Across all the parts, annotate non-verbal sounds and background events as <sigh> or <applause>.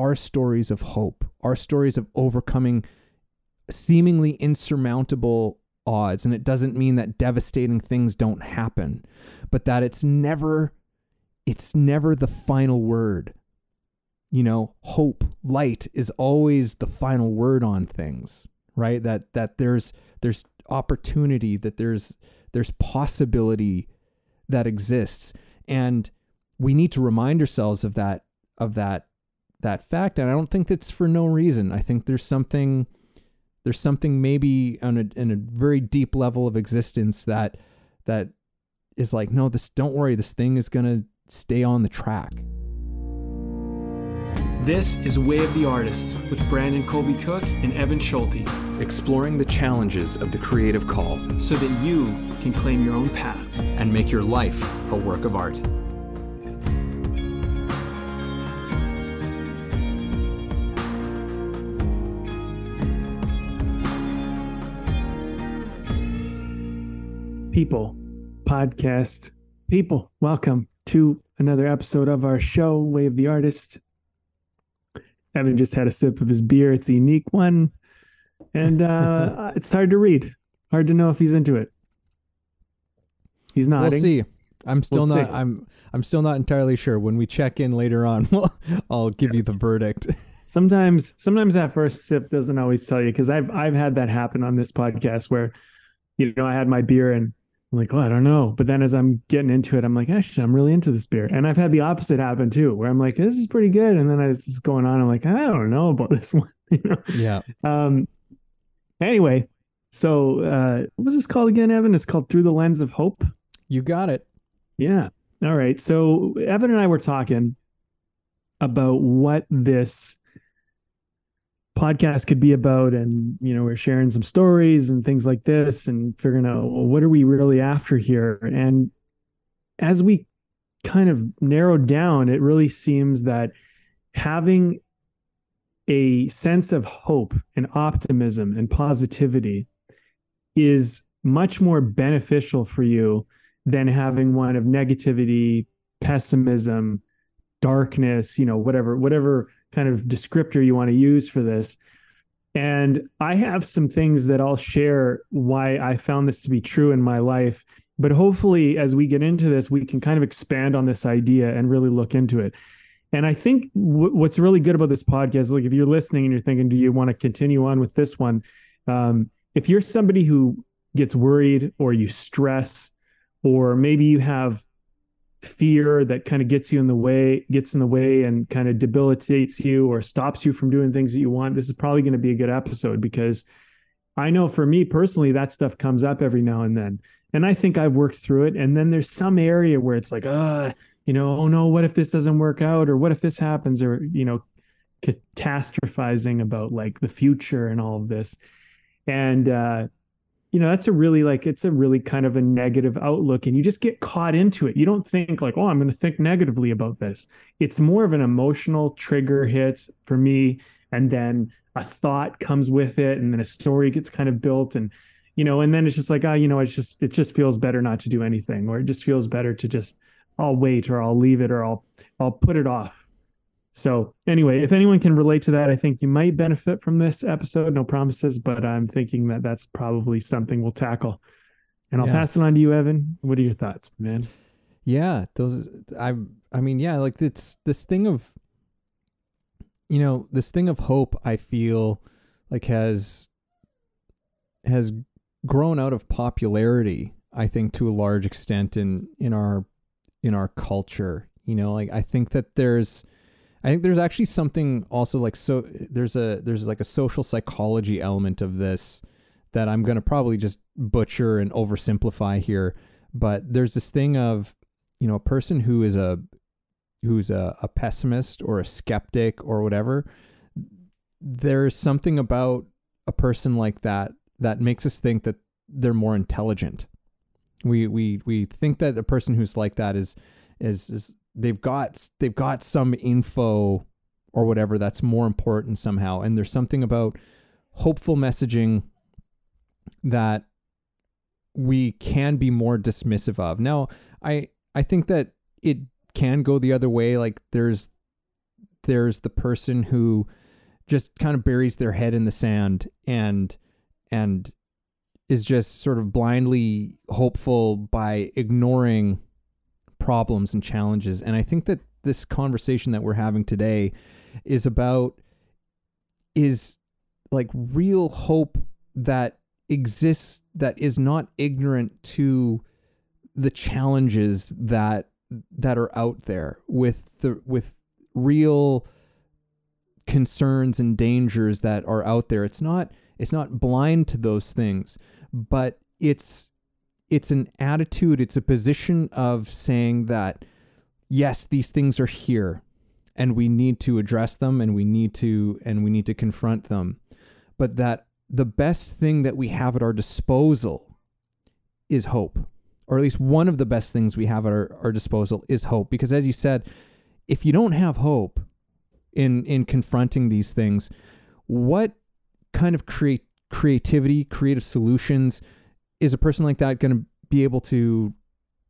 are stories of hope, are stories of overcoming seemingly insurmountable odds. And it doesn't mean that devastating things don't happen, but that it's never it's never the final word. You know, hope, light is always the final word on things, right? That that there's there's opportunity, that there's there's possibility that exists. And we need to remind ourselves of that of that that fact. And I don't think that's for no reason. I think there's something there's something maybe on a in a very deep level of existence that that is like, no, this don't worry, this thing is gonna stay on the track. This is Way of the Artist with Brandon Colby Cook and Evan Schulte. Exploring the challenges of the creative call so that you can claim your own path and make your life a work of art. People, podcast, people, welcome to another episode of our show, Way of the Artist. Evan just had a sip of his beer. It's a unique one. And uh, <laughs> it's hard to read. Hard to know if he's into it. He's nodding. We'll see. I'm still We'll not see. I'm I'm still not entirely sure. When we check in later on, <laughs> we'll, I'll give you the verdict. <laughs> Sometimes sometimes that first sip doesn't always tell you because I've I've had that happen on this podcast where, you know, I had my beer and I'm like, oh, I don't know. But then as I'm getting into it, I'm like, actually, I'm really into this beer. And I've had the opposite happen too, where I'm like, this is pretty good. And then as it's going on, I'm like, I don't know about <laughs> this one. you know? yeah. Um. Anyway, so uh, what was this called again, Evan? It's called Through the Lens of Hope. You got it. Yeah. All right. So Evan and I were talking about what this podcast could be about, and you know, we're sharing some stories and things like this, and figuring out well, what are we really after here. And as we kind of narrowed down, it really seems that having a sense of hope and optimism and positivity is much more beneficial for you than having one of negativity, pessimism, darkness, you know, whatever whatever kind of descriptor you want to use for this. And I have some things that I'll share why I found this to be true in my life, but hopefully as we get into this we can kind of expand on this idea and really look into it. And I think w- what's really good about this podcast, like if you're listening and you're thinking, do you want to continue on with this one? Um, if you're somebody who gets worried or you stress, or maybe you have fear that kind of gets you in the way, gets in the way and kind of debilitates you or stops you from doing things that you want, this is probably going to be a good episode because I know for me personally, that stuff comes up every now and then. And I think I've worked through it. And then there's some area where it's like, ah, you know, oh no, what if this doesn't work out? Or what if this happens? Or, you know, catastrophizing about like the future and all of this. And, uh, you know, that's a really like, it's a really kind of a negative outlook. And you just get caught into it. You don't think like, oh, I'm going to think negatively about this. It's more of an emotional trigger hits for me. And then a thought comes with it. And then a story gets kind of built. And, you know, and then it's just like, oh, you know, it's just, it just feels better not to do anything, or it just feels better to just, I'll wait or I'll leave it or I'll, I'll put it off. So anyway, if anyone can relate to that, I think you might benefit from this episode. No promises, but I'm thinking that that's probably something we'll tackle. And I'll Yeah. pass it on to you, Evan. What are your thoughts, man? Yeah, those I I mean, yeah, like it's this thing of you know, this thing of hope I feel like has has grown out of popularity, I think to a large extent in in our in our culture. You know, like I think that there's I think there's actually something also like so there's a there's like a social psychology element of this that I'm going to probably just butcher and oversimplify here, but there's this thing of you know a person who is a who's a, a pessimist or a skeptic or whatever there's something about a person like that that makes us think that they're more intelligent. We we we think that a person who's like that is is, is they've got they've got some info or whatever that's more important somehow. And there's something about hopeful messaging that we can be more dismissive of. Now i i think that it can go the other way. Like there's there's the person who just kind of buries their head in the sand and and is just sort of blindly hopeful by ignoring problems and challenges. And I think that this conversation that we're having today is about is like real hope that exists that is not ignorant to the challenges that that are out there with the with real concerns and dangers that are out there it's not it's not blind to those things but it's it's an attitude it's a position of saying that yes these things are here and we need to address them and we need to and we need to confront them. But that the best thing that we have at our disposal is hope or at least one of the best things we have at our, our disposal is hope. Because as you said if you don't have hope in in confronting these things what kind of create creativity creative solutions is a person like that going to be able to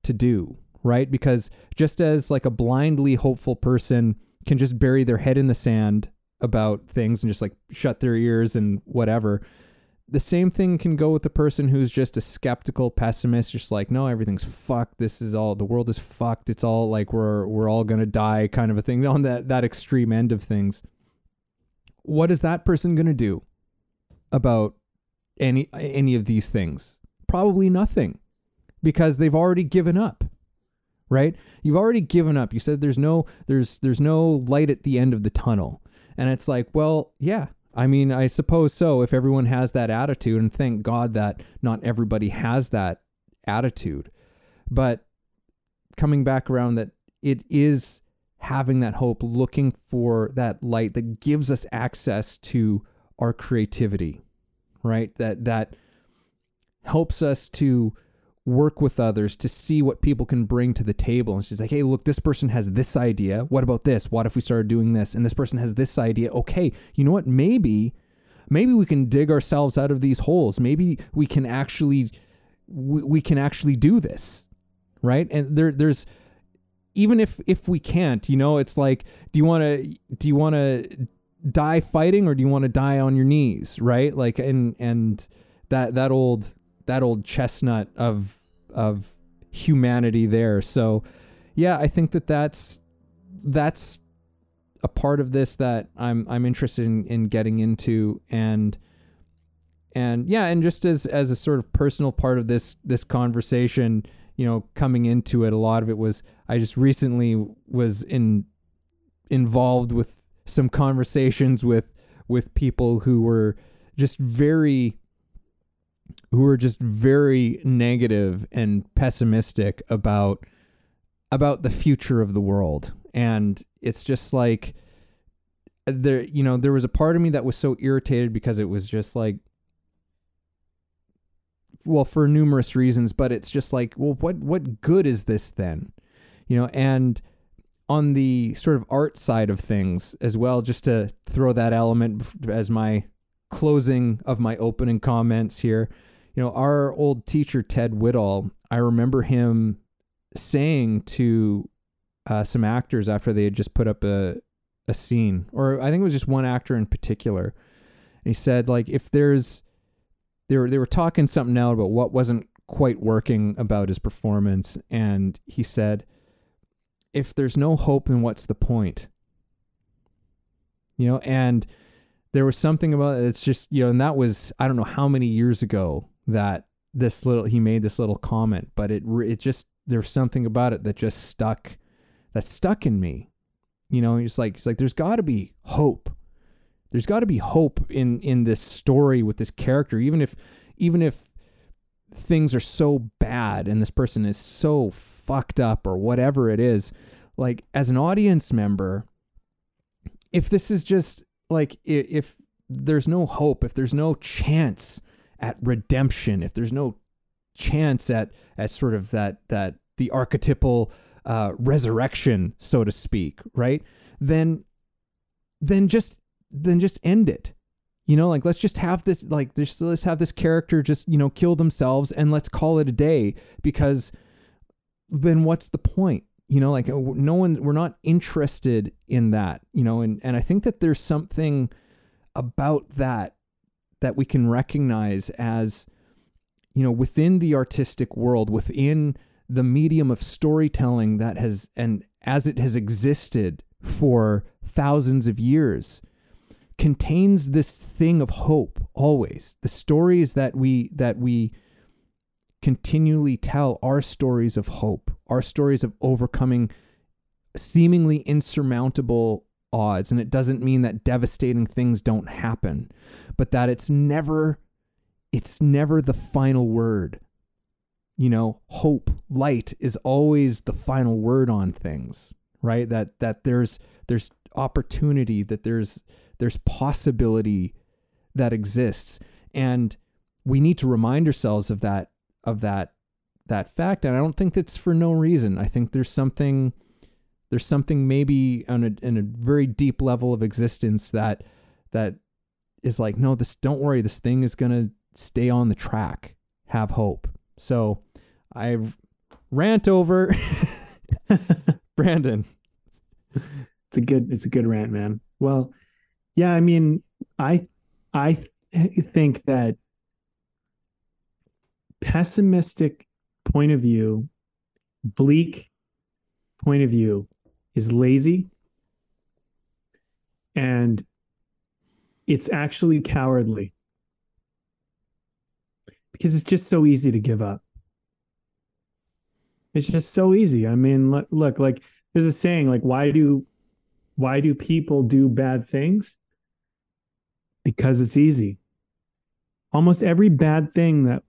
to do right? Because just as like a blindly hopeful person can just bury their head in the sand about things and just like shut their ears and whatever the same thing can go with the person who's just a skeptical pessimist just like no everything's fucked. This is all the world is fucked. It's all like we're we're all going to die kind of a thing <laughs> on that that extreme end of things. What is that person going to do about any any of these things probably nothing because they've already given up right you've already given up you said there's no there's there's no light at the end of the tunnel and it's like well yeah I mean, I suppose so if everyone has that attitude, and thank God that not everybody has that attitude. But coming back around, that it is having that hope, looking for that light that gives us access to our creativity, right? That that helps us to work with others to see what people can bring to the table. And she's like, hey, look, this person has this idea. What about this? What if we started doing this? And this person has this idea. Okay, you know what? Maybe, maybe we can dig ourselves out of these holes. Maybe we can actually, we, we can actually do this, right? And there, there's, even if if we can't, you know, it's like, do you want to, do you want to die fighting or do you want to die on your knees, right? Like, and and that that old that old chestnut of of humanity there. So, yeah, I think that that's that's a part of this that I'm I'm interested in, in getting into and and yeah, and just as as a sort of personal part of this this conversation, you know, coming into it, a lot of it was I just recently was in involved with some conversations with with people who were just very who are just very negative and pessimistic about about the future of the world. And it's just like there you know there was a part of me that was so irritated because it was just like well for numerous reasons but it's just like well what what good is this then? You know and on the sort of art side of things as well just to throw that element as my closing of my opening comments here you know, our old teacher, Ted Whittall, I remember him saying to uh, some actors after they had just put up a, a scene, or I think it was just one actor in particular. And he said, like, if there's, they were, they were talking something out about what wasn't quite working about his performance. And he said, if there's no hope, then what's the point? You know, and there was something about it, it's just, you know, and that was, I don't know how many years ago that this little he made this little comment, but it it just there's something about it that just stuck that stuck in me. You know, it's like it's like there's got to be hope. There's got to be hope in in this story with this character, even if even if things are so bad and this person is so fucked up or whatever it is. Like as an audience member, if this is just like if there's no hope, if there's no chance at redemption, if there's no chance at at sort of that that the archetypal uh, resurrection, so to speak, right? Then then just then just end it. You know, like let's just have this like just let's have this character just, you know, kill themselves and let's call it a day because then what's the point? you know like no one we're not interested in that you know and and i think that there's something about that that we can recognize as you know within the artistic world within the medium of storytelling that has and as it has existed for thousands of years contains this thing of hope always. The stories that we that we continually tell our stories of hope our stories of overcoming seemingly insurmountable odds and it doesn't mean that devastating things don't happen but that it's never it's never the final word. You know hope light is always the final word on things right? That that there's there's opportunity that there's there's possibility that exists. And we need to remind ourselves of that of that that fact and i don't think that's for no reason. I think there's something there's something maybe on a in a very deep level of existence that that is like no this don't worry this thing is going to stay on the track have hope. So i rant over <laughs> brandon. It's a good it's a good rant man. Well yeah i mean i i th- think that pessimistic point of view bleak point of view is lazy and it's actually cowardly because it's just so easy to give up. It's just so easy. I mean, look, look, like there's a saying like why do why do people do bad things? Because it's easy. Almost every bad thing that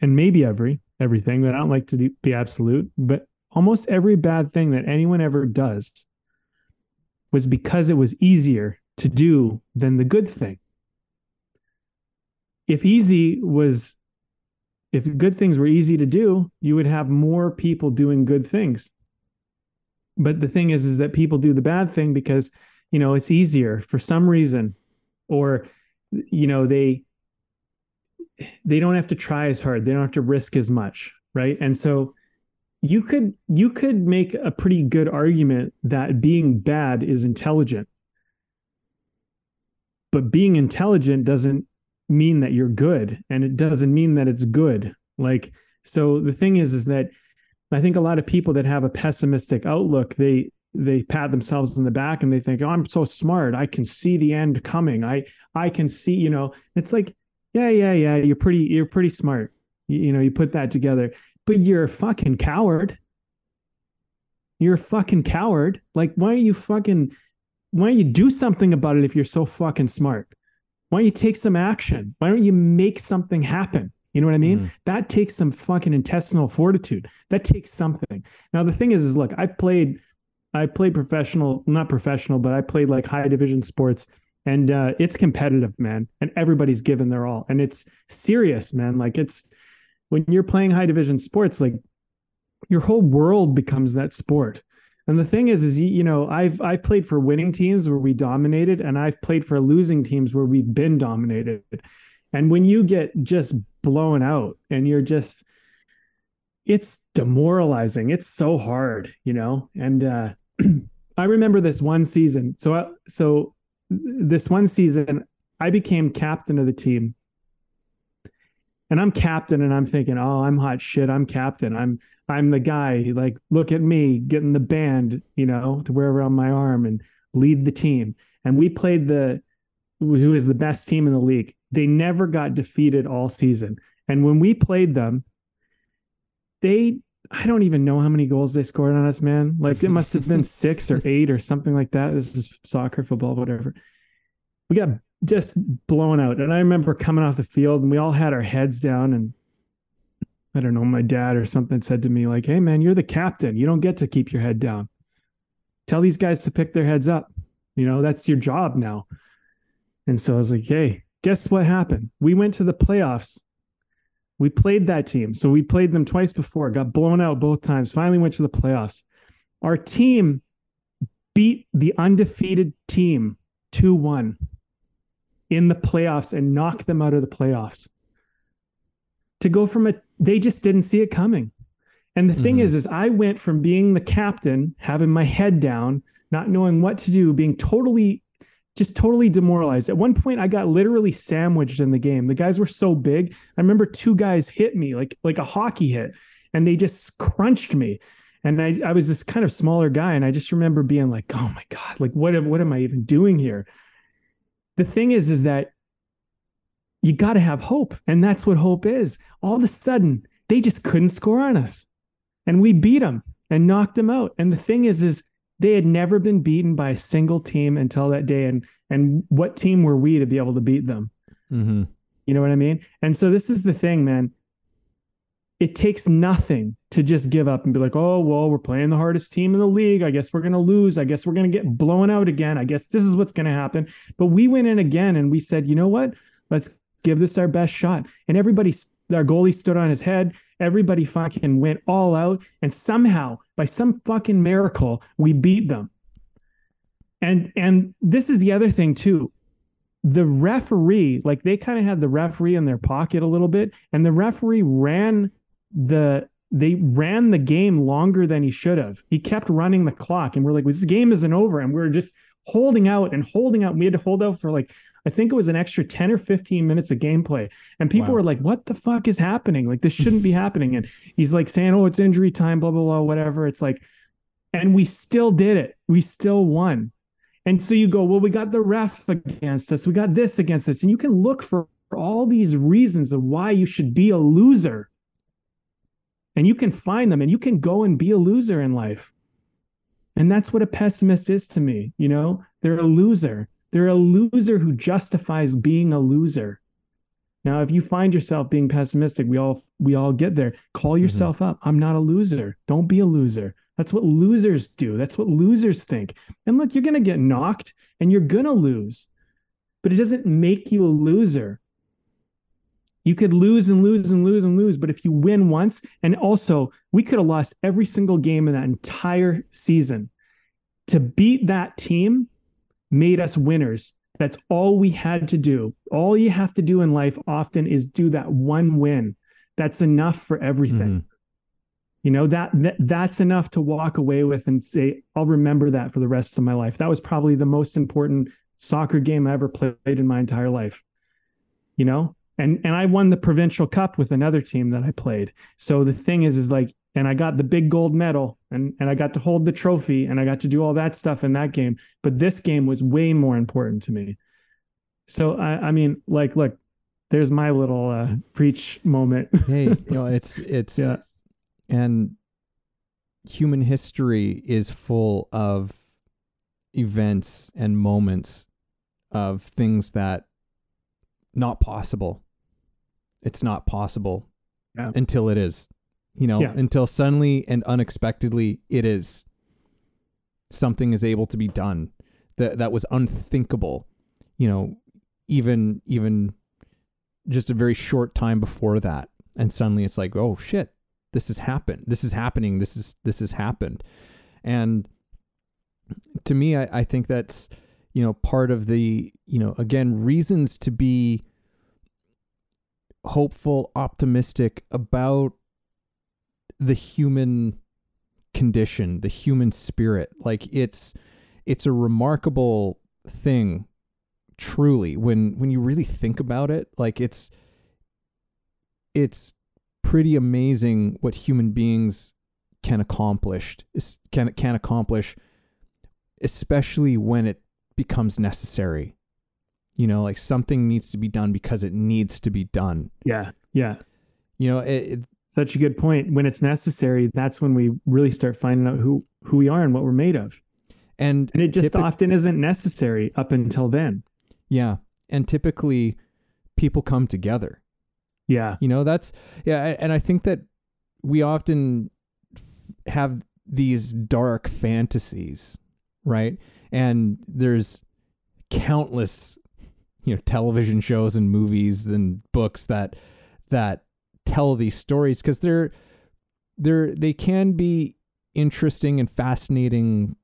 and maybe every everything, but I don't like to do, be absolute, but almost every bad thing that anyone ever does was because it was easier to do than the good thing. If easy was, if good things were easy to do, you would have more people doing good things. But the thing is, is that people do the bad thing because, you know, it's easier for some reason, or, you know, they, they don't have to try as hard. They don't have to risk as much. Right. And so you could you could make a pretty good argument that being bad is intelligent. But being intelligent doesn't mean that you're good and it doesn't mean that it's good. Like so the thing is is that i think a lot of people that have a pessimistic outlook they they pat themselves in the back and they think oh i'm so smart. I can see the end coming. I i can see you know? It's like yeah yeah yeah you're pretty you're pretty smart. You, you know you put that together but you're a fucking coward. You're a fucking coward. Like, why don't you fucking why don't you do something about it if you're so fucking smart? Why don't you take some action? Why don't you make something happen? You know what I mean? Mm. That takes some fucking intestinal fortitude. That takes something. Now the thing is, is look, I played, I played professional, not professional, but I played like high division sports, and uh, it's competitive, man. And everybody's given their all, and it's serious, man. Like it's when you're playing high division sports, like your whole world becomes that sport. And the thing is, is you know, I've I've played for winning teams where we dominated, and I've played for losing teams where we've been dominated. And when you get just blown out, and you're just, it's demoralizing. It's so hard, you know. And uh, <clears throat> I remember this one season. So I, so this one season, I became captain of the team, and I'm captain and I'm thinking, oh, I'm hot shit. I'm captain. I'm I'm the guy. Like, look at me getting the band, you know, to wear around my arm and lead the team. And we played the who is the best team in the league. They never got defeated all season. And when we played them, they I don't even know how many goals they scored on us, man. Like it must have been <laughs> six or eight or something like that. This is soccer, football, whatever. We got just blown out. And I remember coming off the field and we all had our heads down and I don't know, my dad or something said to me, like, hey man, you're the captain. You don't get to keep your head down. Tell these guys to pick their heads up. You know, that's your job now. And so I was like, hey, guess what happened? We went to the playoffs. We played that team. So we played them twice before, got blown out both times, finally went to the playoffs. Our team beat the undefeated team 2 1 in the playoffs and knock them out of the playoffs. To go from a, they just didn't see it coming. And the thing Mhm. is, is I went from being the captain, having my head down, not knowing what to do, being totally, just totally demoralized. At one point, I got literally sandwiched in the game. The guys were so big. I remember two guys hit me like like a hockey hit, and they just crunched me. And I, I was this kind of smaller guy, and I just remember being like, "Oh my god, like what what am I even doing here?" The thing is, is that you got to have hope, and that's what hope is. All of a sudden, they just couldn't score on us and we beat them and knocked them out. And the thing is, is they had never been beaten by a single team until that day. And and what team were we to be able to beat them? Mm-hmm. You know what I mean? And so this is the thing, man. It takes nothing to just give up and be like, oh, well, we're playing the hardest team in the league. I guess we're going to lose. I guess we're going to get blown out again. I guess this is what's going to happen. But we went in again and we said, you know what? Let's give this our best shot. And everybody, our goalie stood on his head. Everybody fucking went all out. And somehow, by some fucking miracle, we beat them. And and this is the other thing too the referee, like they kind of had the referee in their pocket a little bit, and the referee ran the they ran the game longer than he should have. He kept running the clock, and we're like, this game isn't over, and we are just holding out and holding out. We had to hold out for like I think it was an extra 10 or 15 minutes of gameplay. And people Wow. were like, what the fuck is happening? Like, this shouldn't be <laughs> happening. And he's like saying, oh, it's injury time, blah, blah, blah, whatever. It's like, and we still did it. We still won. And so you go, well, we got the ref against us. We got this against us. And you can look for all these reasons of why you should be a loser. And you can find them and you can go and be a loser in life. And that's what a pessimist is to me. You know, they're a loser. They're a loser who justifies being a loser. Now, if you find yourself being pessimistic, we all we all get there. Call mm-hmm. yourself up. I'm not a loser. Don't be a loser. That's what losers do. That's what losers think. And look, you're going to get knocked and you're going to lose. But it doesn't make you a loser. You could lose and lose and lose and lose, but if you win once, and also we could have lost every single game in that entire season. To beat that team made us winners. That's all we had to do. All you have to do in life often is do that one win. That's enough for everything. Mhm. You know, that, that that's enough to walk away with and say, I'll remember that for the rest of my life. That was probably the most important soccer game I ever played in my entire life. You know? And and I won the provincial cup with another team that I played. So the thing is, is like, and I got the big gold medal and and I got to hold the trophy and I got to do all that stuff in that game. But this game was way more important to me. So I, I mean, like, look, there's my little uh, preach moment. <laughs> hey, you know, it's it's yeah, and human history is full of events and moments of things that not possible. It's not possible Yeah. until it is. You know, Yeah. until suddenly and unexpectedly it is. Something is able to be done that that was unthinkable. You know, even even just a very short time before that, and suddenly it's like, oh shit, this has happened. This is happening. This is this has happened, and to me, I, I think that's you know part of the you know again reasons to be hopeful, optimistic about the human condition, the human spirit. Like it's it's a remarkable thing truly when when you really think about it like it's it's pretty amazing what human beings can accomplish can can accomplish especially when it becomes necessary you know like something needs to be done because it needs to be done yeah, yeah. you know it, it Such a good point. When it's necessary, that's when we really start finding out who who we are and what we're made of. and And it just typi- often isn't necessary up until then. yeah and typically people come together Yeah, You know, that's yeah, and I think that we often have these dark fantasies, right? And there's countless you know television shows and movies and books that that tell these stories cuz they're they're they can be interesting and fascinating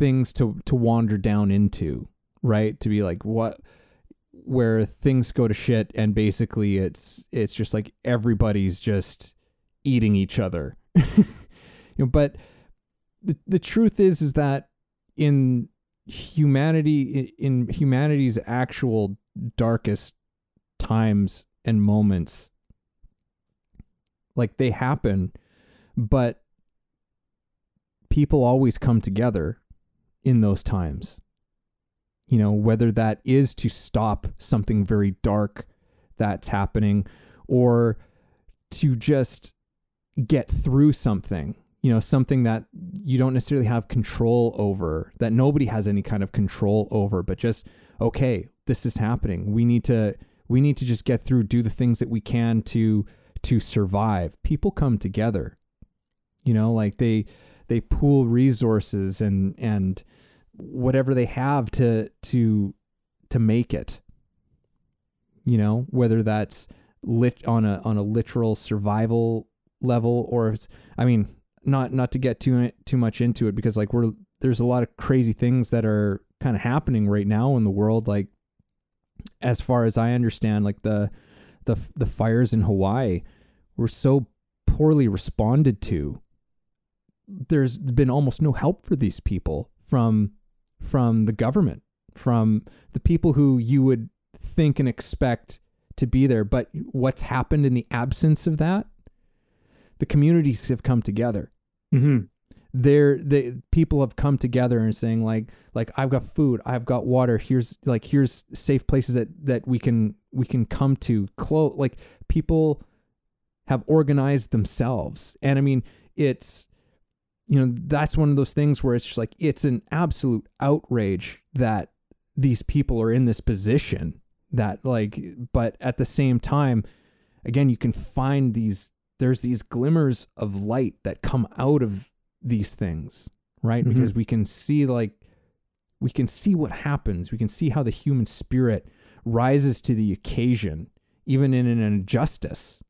things to to wander down into, right? To be like what where things go to shit and basically it's it's just like everybody's just eating each other <laughs> you know, but the the truth is is that in humanity in humanity's actual darkest times and moments like they happen but people always come together in those times. You know whether that is to stop something very dark that's happening or to just get through something you know something that you don't necessarily have control over that nobody has any kind of control over but just okay this is happening. We need to we need to just get through do the things that we can to to survive. People come together. You know like they they pool resources and and whatever they have to to to make it. You know whether that's lit on a on a literal survival level or i mean not not to get too too much into it because like we're there's a lot of crazy things that are kind of happening right now in the world like as far as i understand like the the the fires in hawaii were so poorly responded to. There's been almost no help for these people from from the government from the people who you would think and expect to be there. But what's happened in the absence of that the communities have come together. Mm-hmm. There, the people have come together and saying like, like I've got food, I've got water. Here's like here's safe places that that we can we can come to. Close like people have organized themselves, and I mean it's you know that's one of those things where it's just like it's an absolute outrage that these people are in this position that like but at the same time again you can find these there's these glimmers of light that come out of these things, right? Mm-hmm. Because we can see like we can see what happens. We can see how the human spirit rises to the occasion, even in an injustice,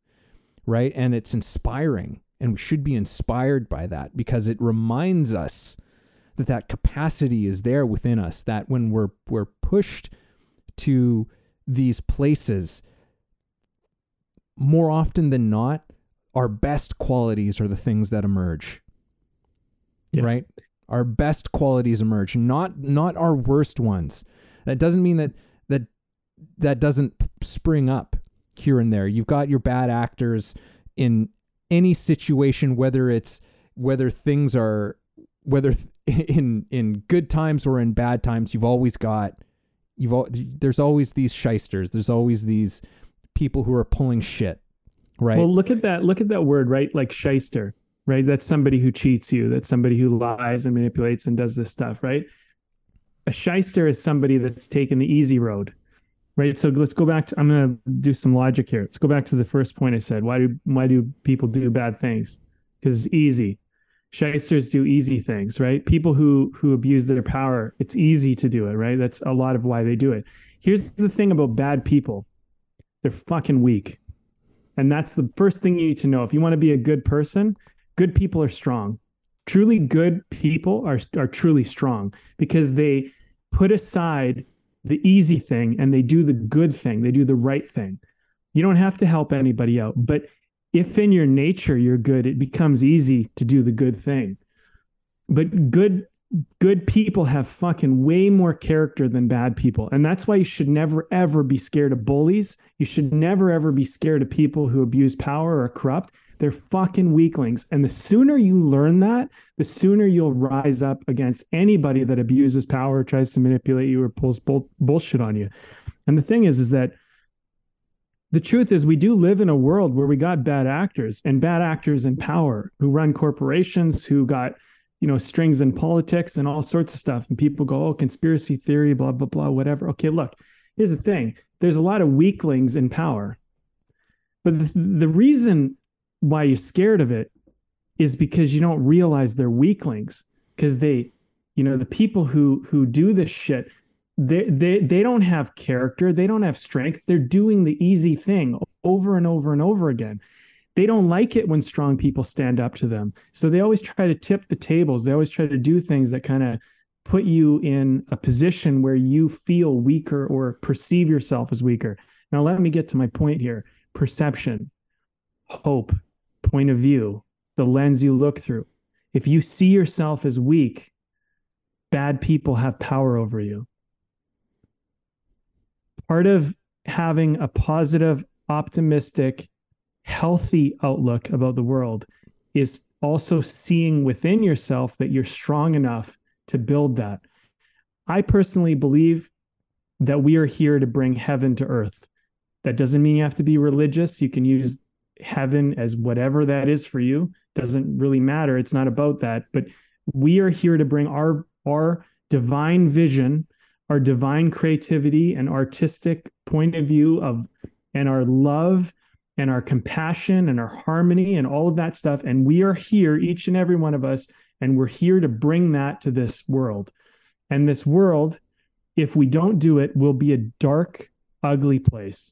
right? And it's inspiring, and we should be inspired by that because it reminds us that that capacity is there within us. That when we're we're pushed to these places, more often than not, our best qualities are the things that emerge. Yeah. Right? Our best qualities emerge, not not our worst ones. That doesn't mean that that that doesn't spring up here and there. You've got your bad actors in any situation whether it's whether things are whether <laughs> in in good times or in bad times you've always got you've all, there's always these shysters there's always these people who are pulling shit Right. Well, look at that. Look at that word, right? Like shyster, right? That's somebody who cheats you. That's somebody who lies and manipulates and does this stuff, right? A shyster is somebody that's taken the easy road, right? So let's go back to. I'm going to do some logic here. Let's go back to the first point I said. Why do why do people do bad things? Because it's easy. Shysters do easy things, right? People who who abuse their power, it's easy to do it, right? That's a lot of why they do it. Here's the thing about bad people. They're fucking weak and that's the first thing you need to know. If you want to be a good person, good people are strong. Truly good people are, are truly strong because they put aside the easy thing and they do the good thing, they do the right thing. You don't have to help anybody out. But if in your nature you're good, it becomes easy to do the good thing. But good good people have fucking way more character than bad people. And that's why you should never, ever be scared of bullies. You should never, ever be scared of people who abuse power or corrupt. They're fucking weaklings. And the sooner you learn that, the sooner you'll rise up against anybody that abuses power, tries to manipulate you, or pulls bull- bullshit on you. And the thing is, is that the truth is we do live in a world where we got bad actors and bad actors in power who run corporations who got you know, strings in politics and all sorts of stuff. And people go, oh, conspiracy theory, blah, blah, blah, whatever. Okay, look, here's the thing there's a lot of weaklings in power. But the, the reason why you're scared of it is because you don't realize they're weaklings. Because they, you know, the people who who do this shit, they they they don't have character, they don't have strength. They're doing the easy thing over and over and over again they don't like it when strong people stand up to them. So they always try to tip the tables. They always try to do things that kind of put you in a position where you feel weaker or perceive yourself as weaker. Now, let me get to my point here perception, hope, point of view. the lens you look through. If you see yourself as weak, bad people have power over you. Part of having a positive, optimistic, healthy outlook about the world is also seeing within yourself that you're strong enough to build that. I personally believe that we are here to bring heaven to earth. That doesn't mean you have to be religious. You can use heaven as whatever that is for you. Doesn't really matter. It's not about that. But we are here to bring our our divine vision, our divine creativity and artistic point of view of and our love and our compassion and our harmony and all of that stuff. And we are here, each and every one of us, and we're here to bring that to this world. And this world, if we don't do it, will be a dark, ugly place.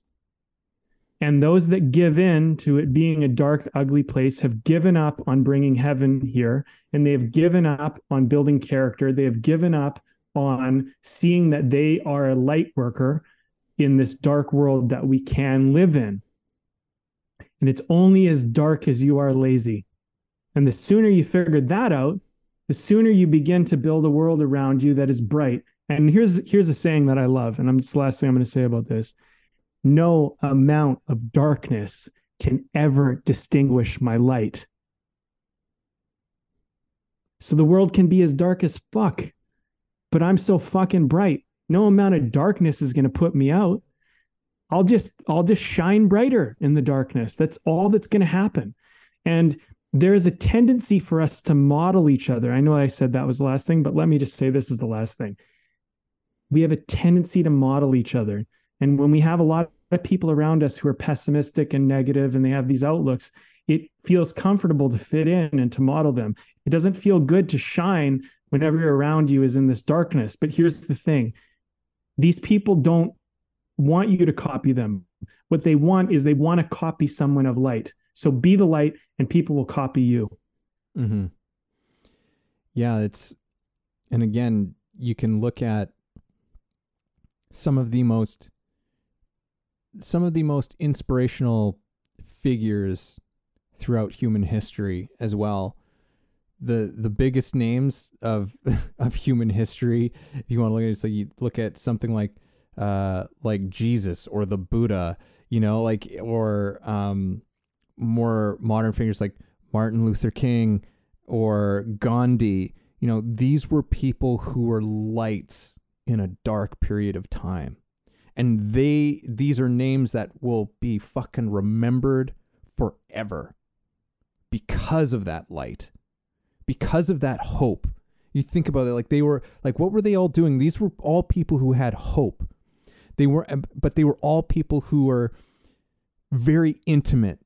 And those that give in to it being a dark, ugly place have given up on bringing heaven here, and they have given up on building character. They have given up on seeing that they are a light worker in this dark world that we can live in. And it's only as dark as you are lazy. And the sooner you figure that out, the sooner you begin to build a world around you that is bright. And here's here's a saying that I love, and I'm just the last thing I'm going to say about this. No amount of darkness can ever distinguish my light. So the world can be as dark as fuck, but I'm so fucking bright. No amount of darkness is going to put me out. I'll just I'll just shine brighter in the darkness. That's all that's going to happen. And there is a tendency for us to model each other. I know I said that was the last thing, but let me just say this is the last thing. We have a tendency to model each other. And when we have a lot of people around us who are pessimistic and negative and they have these outlooks, it feels comfortable to fit in and to model them. It doesn't feel good to shine when everyone around you is in this darkness. But here's the thing these people don't want you to copy them. What they want is they want to copy someone of light. So be the light and people will copy you. Mm-hmm. Yeah, it's, and again, you can look at some of the most, some of the most inspirational figures throughout human history as well. The the biggest names of <laughs> of human history, if you want to look at it, so you look at something like uh, like Jesus or the Buddha, you know, like or um, more modern figures like Martin Luther King or Gandhi. You know, these were people who were lights in a dark period of time. And they these are names that will be fucking remembered forever because of that light. Because of that hope. You think about it like they were like what were they all doing? These were all people who had hope they were, um, but they were all people who were very intimate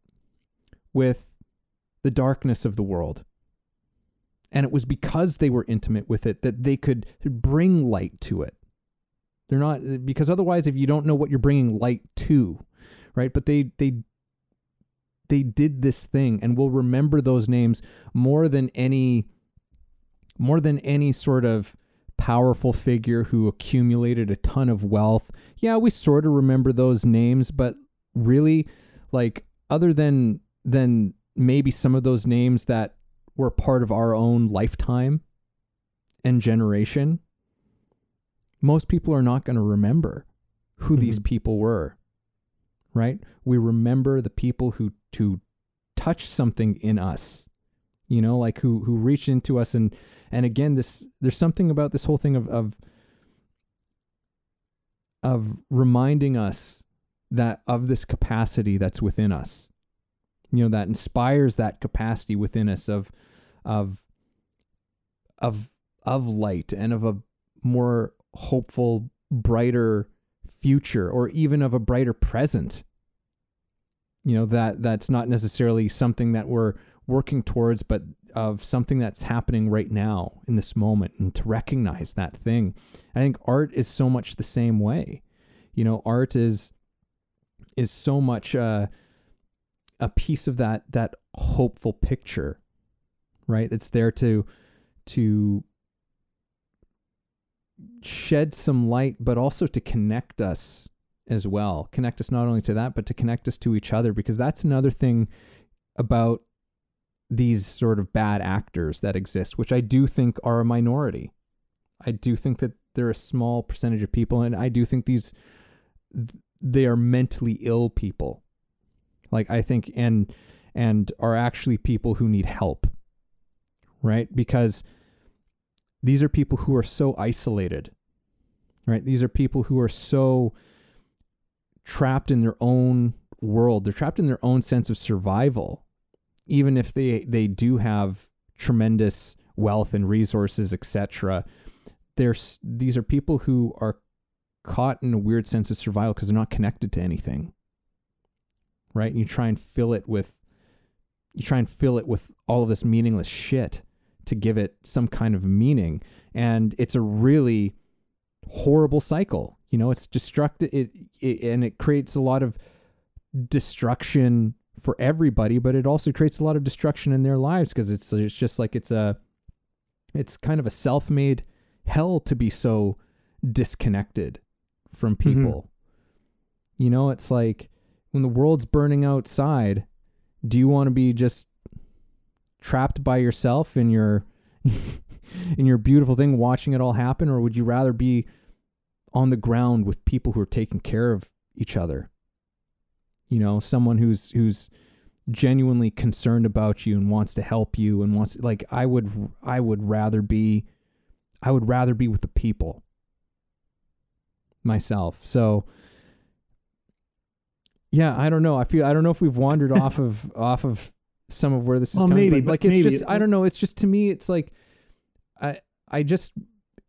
with the darkness of the world. And it was because they were intimate with it that they could bring light to it. They're not because otherwise, if you don't know what you're bringing light to, right? But they they they did this thing, and we'll remember those names more than any more than any sort of powerful figure who accumulated a ton of wealth. Yeah, we sort of remember those names, but really like other than than maybe some of those names that were part of our own lifetime and generation, most people are not going to remember who mm-hmm. these people were. Right? We remember the people who to touch something in us. You know, like who who reached into us and and again this there's something about this whole thing of of of reminding us that of this capacity that's within us. You know that inspires that capacity within us of of of of light and of a more hopeful brighter future or even of a brighter present. You know that that's not necessarily something that we're working towards but of something that's happening right now in this moment and to recognize that thing. I think art is so much the same way. You know, art is is so much uh, a piece of that that hopeful picture, right? It's there to to shed some light, but also to connect us as well. Connect us not only to that, but to connect us to each other, because that's another thing about these sort of bad actors that exist, which I do think are a minority. I do think that they're a small percentage of people, and I do think these they are mentally ill people. Like I think and and are actually people who need help. Right? Because these are people who are so isolated. Right? These are people who are so trapped in their own world. They're trapped in their own sense of survival even if they they do have tremendous wealth and resources, etc. There's these are people who are caught in a weird sense of survival because they're not connected to anything. Right? And you try and fill it with you try and fill it with all of this meaningless shit to give it some kind of meaning. And it's a really horrible cycle. You know, it's destructive it, it and it creates a lot of destruction for everybody, but it also creates a lot of destruction in their lives because it's it's just like it's a it's kind of a self-made hell to be so disconnected from mm-hmm. people. Mm-hmm. You know, it's like when the world's burning outside, do you want to be just trapped by yourself in your <laughs> in your beautiful thing watching it all happen or would you rather be on the ground with people who are taking care of each other? You know someone who's who's genuinely concerned about you and wants to help you and wants like I would I would rather be I would rather be with the people myself. So yeah, I don't know. I feel I don't know if we've wandered off of <laughs> off of some of where this is well, coming. Maybe, but like it's maybe. just I don't know. It's just to me it's like I I just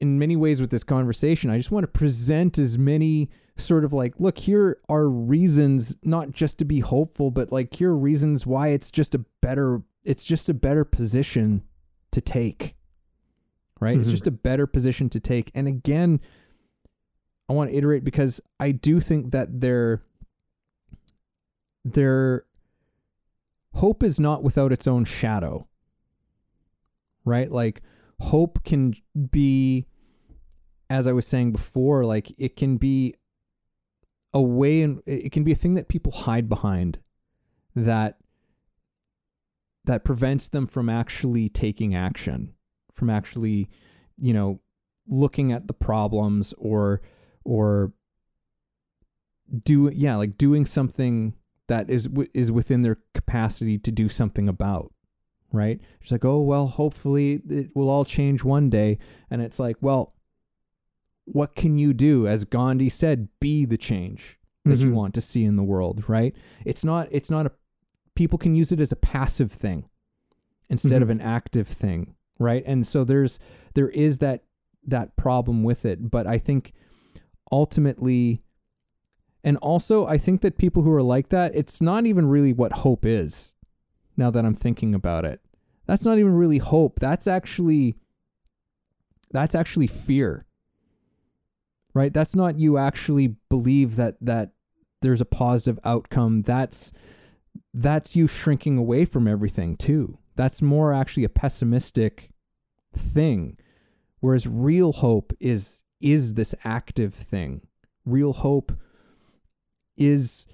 in many ways with this conversation, I just want to present as many sort of like, look, here are reasons not just to be hopeful, but like here are reasons why it's just a better it's just a better position to take. Right? Mm-hmm. It's just a better position to take. And again, I want to iterate because I do think that their their hope is not without its own shadow. Right? Like hope can be as I was saying before, like it can be a way and it can be a thing that people hide behind that that prevents them from actually taking action from actually you know looking at the problems or or do yeah like doing something that is is within their capacity to do something about right? It's like oh well hopefully it will all change one day. And it's like well what can you do? As Gandhi said, be the change that mm-hmm. you want to see in the world, right? It's not it's not a people can use it as a passive thing instead mm-hmm. of an active thing, right? And so there's there is that that problem with it, but I think ultimately and also I think that people who are like that, it's not even really what hope is. Now that I'm thinking about it. That's not even really hope. That's actually that's actually fear right? That's not you actually believe that that there's a positive outcome. That's that's you shrinking away from everything too. That's more actually a pessimistic thing. Whereas real hope is is this active thing. Real hope is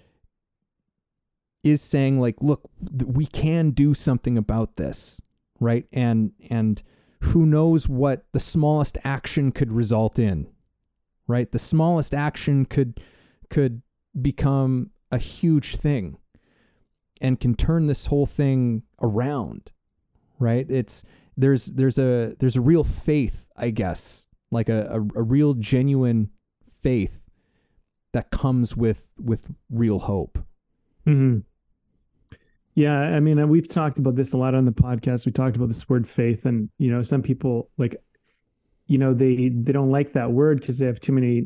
is saying like look we can do something about this right and and who knows what the smallest action could result in right? The smallest action could could become a huge thing and can turn this whole thing around, right? It's there's there's a there's a real faith, I guess, like a, a, a real genuine faith that comes with with real hope. Mm-hmm. Yeah, I mean, we've talked about this a lot on the podcast. We talked about this word faith, and you know, some people like you know they they don't like that word because they have too many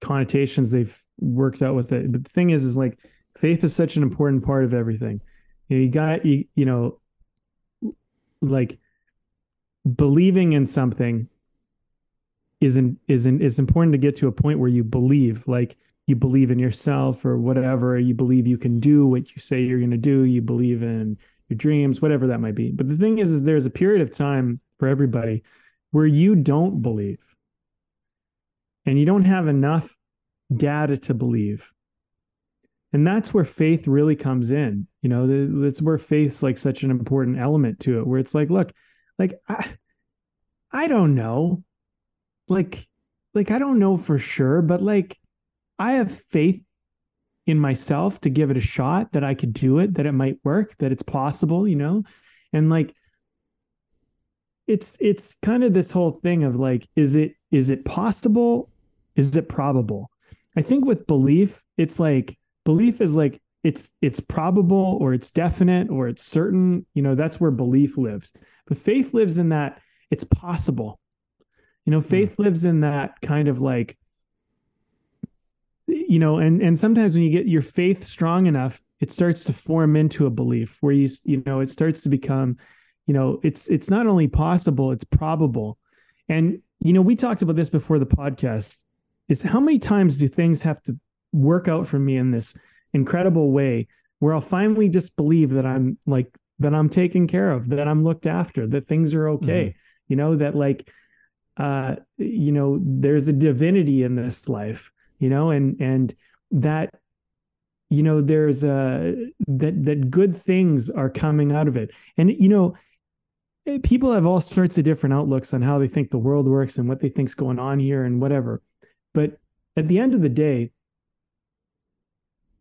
connotations they've worked out with it. But the thing is is like faith is such an important part of everything. You, know, you got you, you know like believing in something isn't isn't is important to get to a point where you believe like you believe in yourself or whatever you believe you can do what you say you're going to do you believe in your dreams whatever that might be. But the thing is is there's a period of time for everybody where you don't believe and you don't have enough data to believe. And that's where faith really comes in. You know, that's where faith's like such an important element to it, where it's like, look, like I, I don't know, like, like I don't know for sure, but like I have faith in myself to give it a shot that I could do it, that it might work, that it's possible, you know? And like it's it's kind of this whole thing of like is it is it possible? Is it probable? I think with belief, it's like belief is like it's it's probable or it's definite or it's certain, you know, that's where belief lives. But faith lives in that it's possible. You know, hmm. faith lives in that kind of like you know and and sometimes when you get your faith strong enough it starts to form into a belief where you you know it starts to become you know it's it's not only possible it's probable and you know we talked about this before the podcast is how many times do things have to work out for me in this incredible way where I'll finally just believe that I'm like that I'm taken care of that I'm looked after that things are okay mm-hmm. you know that like uh you know there's a divinity in this life you know and and that you know there's a that that good things are coming out of it and you know people have all sorts of different outlooks on how they think the world works and what they think's going on here and whatever. But at the end of the day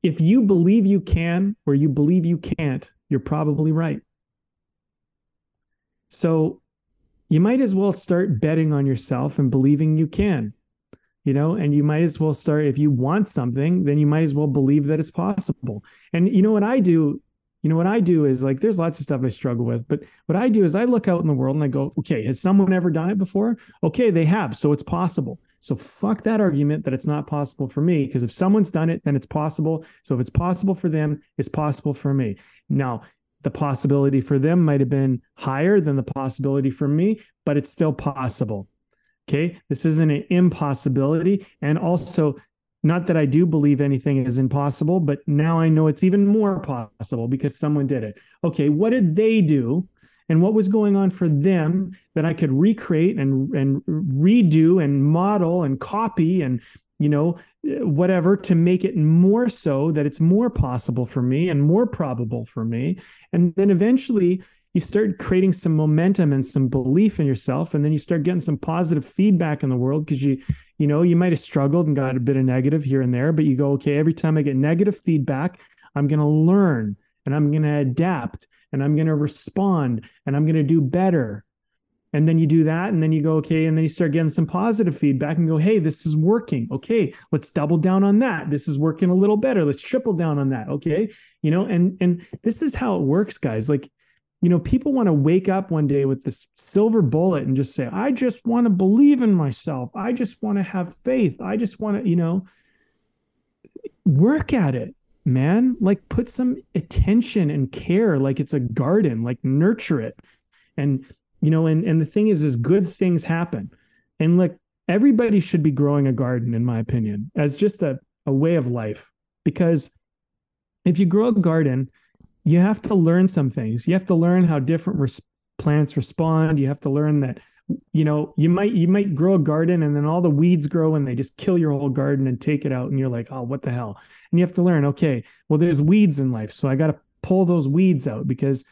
if you believe you can or you believe you can't you're probably right. So you might as well start betting on yourself and believing you can you know and you might as well start if you want something then you might as well believe that it's possible. And you know what i do you know what i do is like there's lots of stuff i struggle with but what i do is i look out in the world and i go okay has someone ever done it before okay they have so it's possible so fuck that argument that it's not possible for me because if someone's done it then it's possible so if it's possible for them it's possible for me now the possibility for them might have been higher than the possibility for me but it's still possible Okay. This isn't an impossibility. And also, not that I do believe anything is impossible, but now I know it's even more possible because someone did it. Okay. What did they do? And what was going on for them that I could recreate and, and redo and model and copy and you know, whatever to make it more so that it's more possible for me and more probable for me. And then eventually you start creating some momentum and some belief in yourself and then you start getting some positive feedback in the world because you you know you might have struggled and got a bit of negative here and there but you go okay every time i get negative feedback i'm going to learn and i'm going to adapt and i'm going to respond and i'm going to do better. And then you do that and then you go okay and then you start getting some positive feedback and go hey this is working. Okay let's double down on that. This is working a little better. Let's triple down on that. Okay you know and and this is how it works guys. Like you know, people want to wake up one day with this silver bullet and just say, I just want to believe in myself. I just want to have faith. I just want to, you know, work at it, man. Like put some attention and care, like it's a garden, like nurture it. And, you know, and, and the thing is, is good things happen. And like everybody should be growing a garden, in my opinion, as just a, a way of life. Because if you grow a garden, you have to learn some things. You have to learn how different res- plants respond. You have to learn that you know you might you might grow a garden and then all the weeds grow and they just kill your whole garden and take it out and you're like oh what the hell? And you have to learn okay well there's weeds in life so i got to pull those weeds out because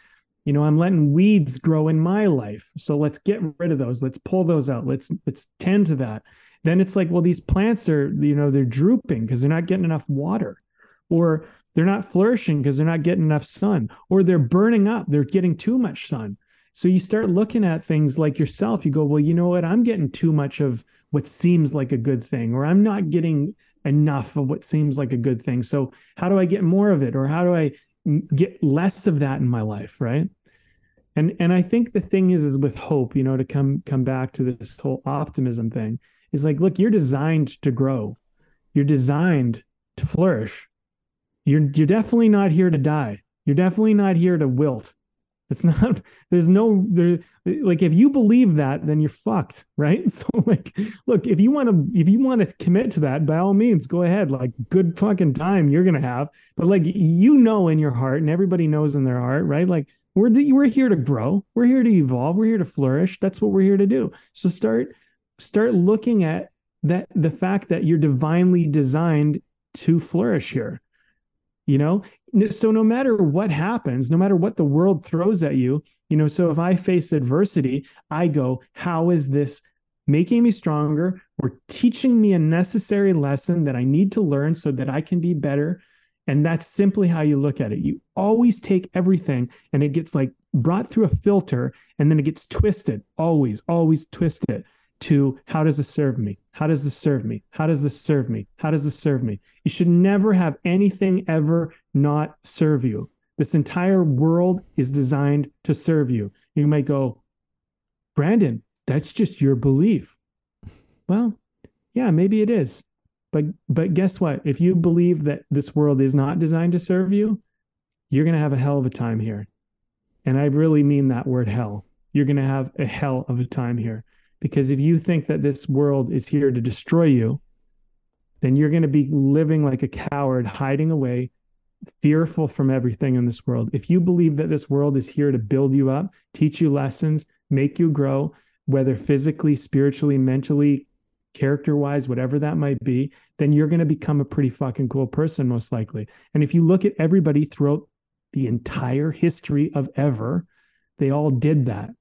you know i'm letting weeds grow in my life. So let's get rid of those. Let's pull those out. Let's let's tend to that. Then it's like well these plants are you know they're drooping because they're not getting enough water. Or they're not flourishing because they're not getting enough sun, or they're burning up. They're getting too much sun. So you start looking at things like yourself. You go, well, you know what? I'm getting too much of what seems like a good thing, or I'm not getting enough of what seems like a good thing. So how do I get more of it, or how do I get less of that in my life, right? And and I think the thing is, is with hope, you know, to come come back to this whole optimism thing, is like, look, you're designed to grow, you're designed to flourish you're you're definitely not here to die. You're definitely not here to wilt. It's <laughs> not there's no there like if you believe that then you're fucked, <laughs> right? <laughs> So like look, if you want to if you want to commit to that by all means go ahead. Like good fucking time you're to have. But like you know in your heart and everybody knows in their heart, right? Like we're we're here to grow. We're here to evolve. We're here to flourish. That's what we're here to do. So start start looking at that the fact that you're divinely designed to flourish here you know? So no matter what happens no matter what the world throws at you you know so if i face adversity i go how is this making me stronger or teaching me a necessary lesson that i need to learn so that i can be better? And that's simply how you look at it. You always take everything and it gets like brought through a filter and then it gets twisted always always twisted to how does this serve me? How does this serve me? How does this serve me? How does this serve me? You should never have anything ever not serve you. This entire world is designed to serve you. You might go, Brandon, that's just your belief. Well, yeah, maybe it is. But but guess what? If you believe that this world is not designed to serve you, you're going to have a hell of a time here. And I really mean that word hell. You're going to have a hell of a time here because if you think that this world is here to destroy you, then you're going to be living like a coward, hiding away, fearful from everything in this world. If you believe that this world is here to build you up, teach you lessons, make you grow, whether physically, spiritually, mentally, character wise, whatever that might be, then you're going to become a pretty fucking cool person, most likely. And if you look at everybody throughout the entire history of ever, they all did that.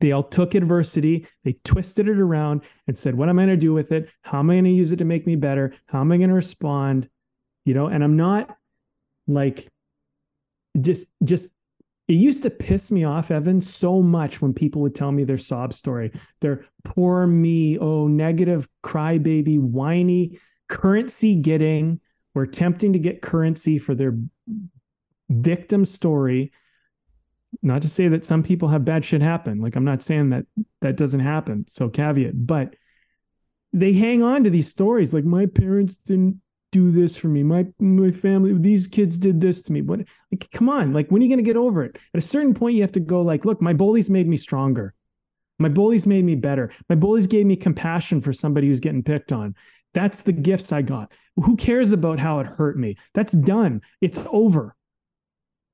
They all took adversity, they twisted it around and said, What am I going to do with it? How am I going to use it to make me better? How am I going to respond? You know, and I'm not like just, just, it used to piss me off, Evan, so much when people would tell me their sob story, their poor me, oh, negative crybaby, whiny, currency getting, or attempting to get currency for their victim story not to say that some people have bad shit happen. Like I'm not saying that that doesn't happen. So caveat, but they hang on to these stories like my parents didn't do this for me. My my family, these kids did this to me. What like come on, like when are you gonna get over it? At a certain point, you have to go like, look, my bullies made me stronger. My bullies made me better. My bullies gave me compassion for somebody who's getting picked on. That's the gifts I got. Who cares about how it hurt me? That's done. It's over.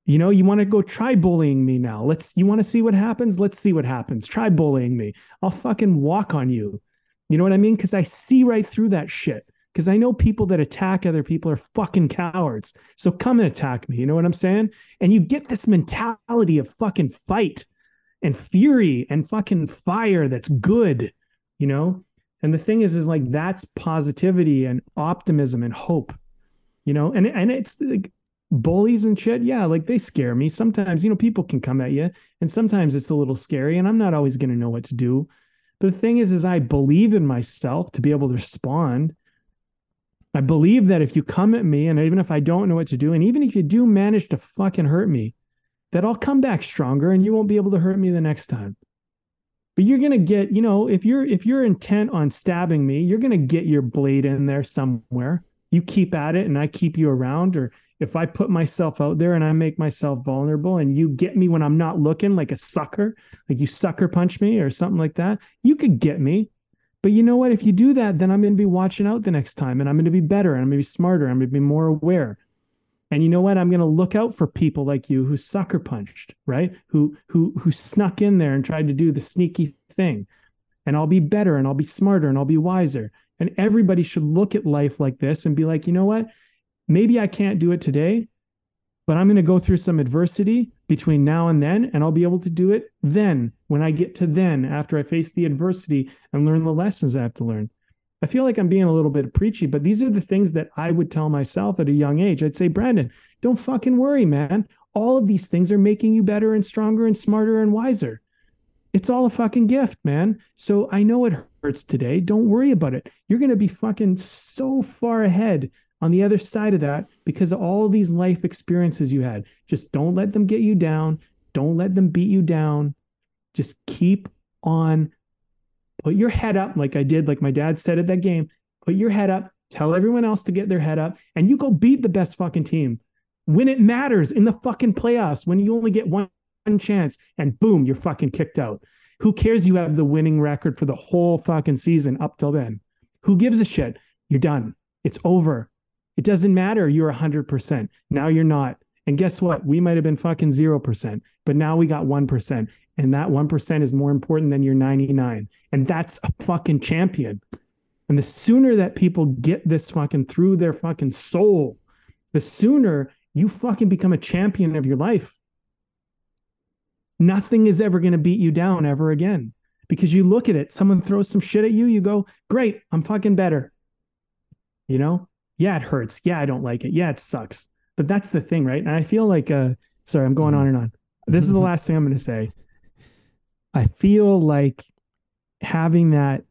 You know, you want to go try bullying me now. Let's, you want to see what happens? Let's see what happens. Try bullying me. I'll fucking walk on you. You know what I mean? Because I see right through that shit. Because I know people that attack other people are fucking cowards. So come and attack me. You know what I'm saying? And you get this mentality of fucking fight and fury and fucking fire that's good, you know? And the thing is, is like that's positivity and optimism and hope, you know? And, and it's like, bullies and shit yeah like they scare me. Sometimes you know people can come at you and sometimes it's a little scary and i'm not always going to know what to do. The thing is is i believe in myself to be able to respond. I believe that if you come at me and even if i don't know what to do and even if you do manage to fucking hurt me that i'll come back stronger and you won't be able to hurt me the next time. But you're going to get you know if you're if you're intent on stabbing me you're going to get your blade in there somewhere. You keep at it and i keep you around or if I put myself out there and I make myself vulnerable and you get me when I'm not looking like a sucker, like you sucker punch me or something like that, you could get me. But you know what? If you do that, then I'm going to be watching out the next time and I'm going to be better and I'm going to be smarter. I'm going to be more aware. And you know what? I'm going to look out for people like you who sucker punched, right? Who who who snuck in there and tried to do the sneaky thing. And I'll be better and I'll be smarter and I'll be wiser. And everybody should look at life like this and be like, you know what? Maybe I can't do it today, but I'm going to go through some adversity between now and then, and I'll be able to do it then when I get to then after I face the adversity and learn the lessons I have to learn. I feel like I'm being a little bit preachy, but these are the things that I would tell myself at a young age. I'd say, Brandon, don't fucking worry, man. All of these things are making you better and stronger and smarter and wiser. It's all a fucking gift, man. So I know it hurts today. Don't worry about it. You're going to be fucking so far ahead on the other side of that because of all these life experiences you had. Just don't let them get you down. Don't let them beat you down. Just keep on. Put your head up, like I did, like my dad said at that game. Put your head up. Tell everyone else to get their head up, and you go beat the best fucking team when it matters in the fucking playoffs. When you only get one chance, and boom, you're fucking kicked out. Who cares? You have the winning record for the whole fucking season up till then. Who gives a shit? You're done. It's over. It doesn't matter. You're 100%. Now you're not. And guess what? We might have been fucking 0%, but now we got 1%. And that 1% is more important than your 99. And that's a fucking champion. And the sooner that people get this fucking through their fucking soul the sooner you fucking become a champion of your life. Nothing is ever going to beat you down ever again because you look at it, someone throws some shit at you, you go, great, I'm fucking better. You know? Yeah, it hurts. Yeah, I don't like it. Yeah, it sucks. But that's the thing, right? And I feel like, uh, sorry, I'm going on and on. This is the <laughs> last thing I'm going to say. I feel like having that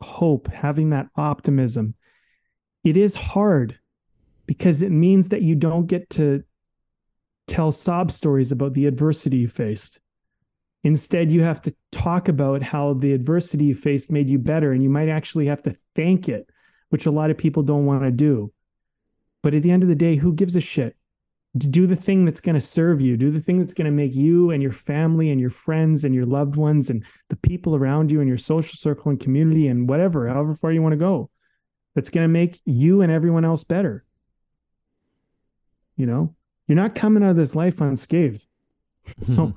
hope, having that optimism, it is hard because it means that you don't get to tell sob stories about the adversity you faced. Instead, you have to talk about how the adversity you faced made you better, and you might actually have to thank it, which a lot of people don't want to do. But at the end of the day, who gives a shit? Do the thing that's going to serve you. Do the thing that's going to make you and your family and your friends and your loved ones and the people around you and your social circle and community and whatever, however far you want to go, that's going to make you and everyone else better. You know, you're not coming out of this life unscathed. <laughs> So,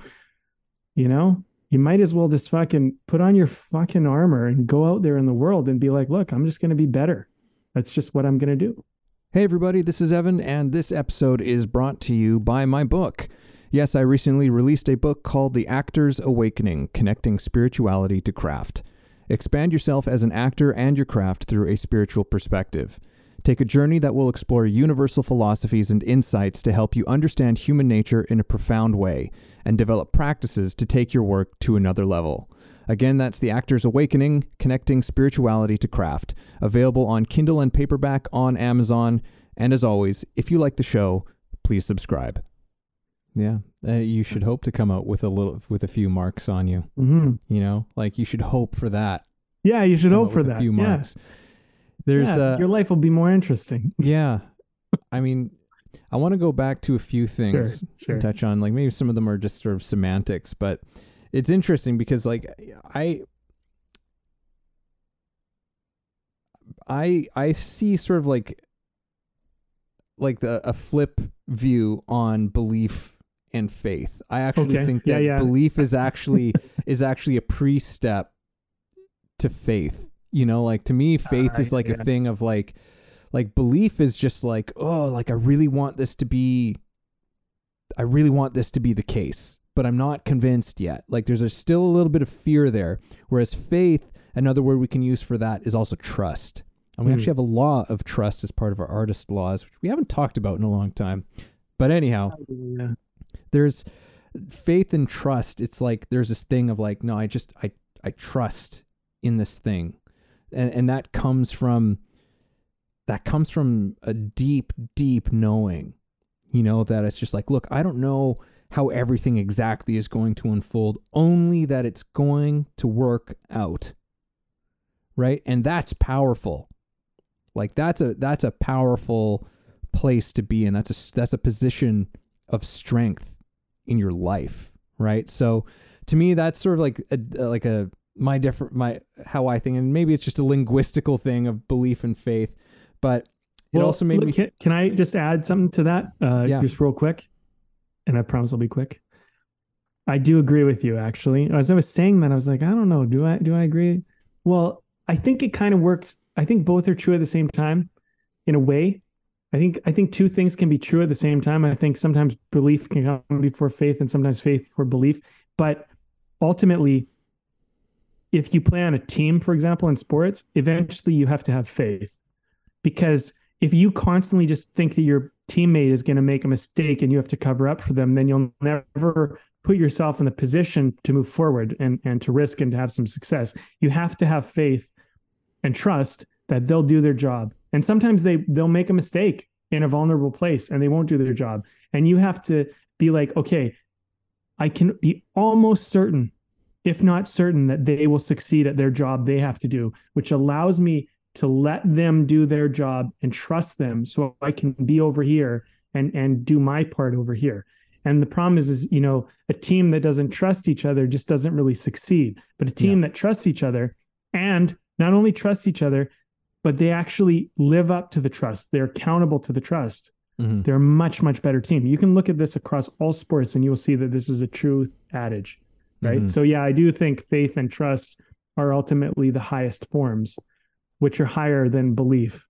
you know, you might as well just fucking put on your fucking armor and go out there in the world and be like, look, I'm just going to be better. That's just what I'm going to do. Hey, everybody, this is Evan, and this episode is brought to you by my book. Yes, I recently released a book called The Actor's Awakening Connecting Spirituality to Craft. Expand yourself as an actor and your craft through a spiritual perspective. Take a journey that will explore universal philosophies and insights to help you understand human nature in a profound way and develop practices to take your work to another level. Again, that's The Actor's Awakening Connecting Spirituality to Craft, available on Kindle and paperback on Amazon. And as always, if you like the show, please subscribe. Yeah, uh, you should hope to come out with a little with a few marks on you. Mm-hmm. You know, like you should hope for that. Yeah, you should come hope for that. A few Yeah. marks. There's Yeah, uh, your life will be more interesting. <laughs> yeah. I mean, I want to go back to a few things sure. and touch on. Like maybe some of them are just sort of semantics, but it's interesting because like I I I see sort of like like the a flip view on belief and faith. I actually Okay. think Yeah, that yeah. belief is <laughs> actually is actually a pre-step to faith. You know, like to me faith Uh, is like yeah. a thing of like like belief is just like, oh, like I really want this to be I really want this to be the case, but I'm not convinced yet. Like there's a, still a little bit of fear there. Whereas faith, another word we can use for that is also trust. And we Hmm. actually have a law of trust as part of our artist laws, which we haven't talked about in a long time. But anyhow, Yeah. there's faith and trust. It's like there's this thing of like, no, I just I I trust in this thing. And and that comes from that comes from a deep, deep knowing. You know, that it's just like, look, I don't know how everything exactly is going to unfold, only that it's going to work out. Right? And that's powerful. Like that's a that's a powerful place to be in. That's a that's a position of strength in your life, right? So to me that's sort of like a like a my different my how I think and maybe it's just a linguistical thing of belief and faith, but it Well, also made look, me Can, can I just add something to that? Uh, Yeah. Just real quick, and I promise I'll be quick. I do agree with you. Actually, as I was saying that, I was like, I don't know. Do I? Do I agree? Well, I think it kind of works. I think both are true at the same time, in a way. I think I think two things can be true at the same time. I think sometimes belief can come before faith, and sometimes faith before belief. But ultimately, if you play on a team, for example, in sports, eventually you have to have faith because if you constantly just think that your teammate is going to make a mistake and you have to cover up for them, then you'll never put yourself in the position to move forward and, and to risk and to have some success. You have to have faith and trust that they'll do their job. And sometimes they they'll make a mistake in a vulnerable place and they won't do their job. And you have to be like, okay, I can be almost certain, if not certain, that they will succeed at their job they have to do, which allows me to let them do their job and trust them so I can be over here and and do my part over here. And the problem is is you know a team that doesn't trust each other just doesn't really succeed. But a team that trusts each other and not only trusts each other but they actually live up to the trust. They're accountable to the trust. Mhm. They're a much much better team. You can look at this across all sports and you will see that this is a true adage, right? Mhm. So yeah, I do think faith and trust are ultimately the highest forms which are higher than belief.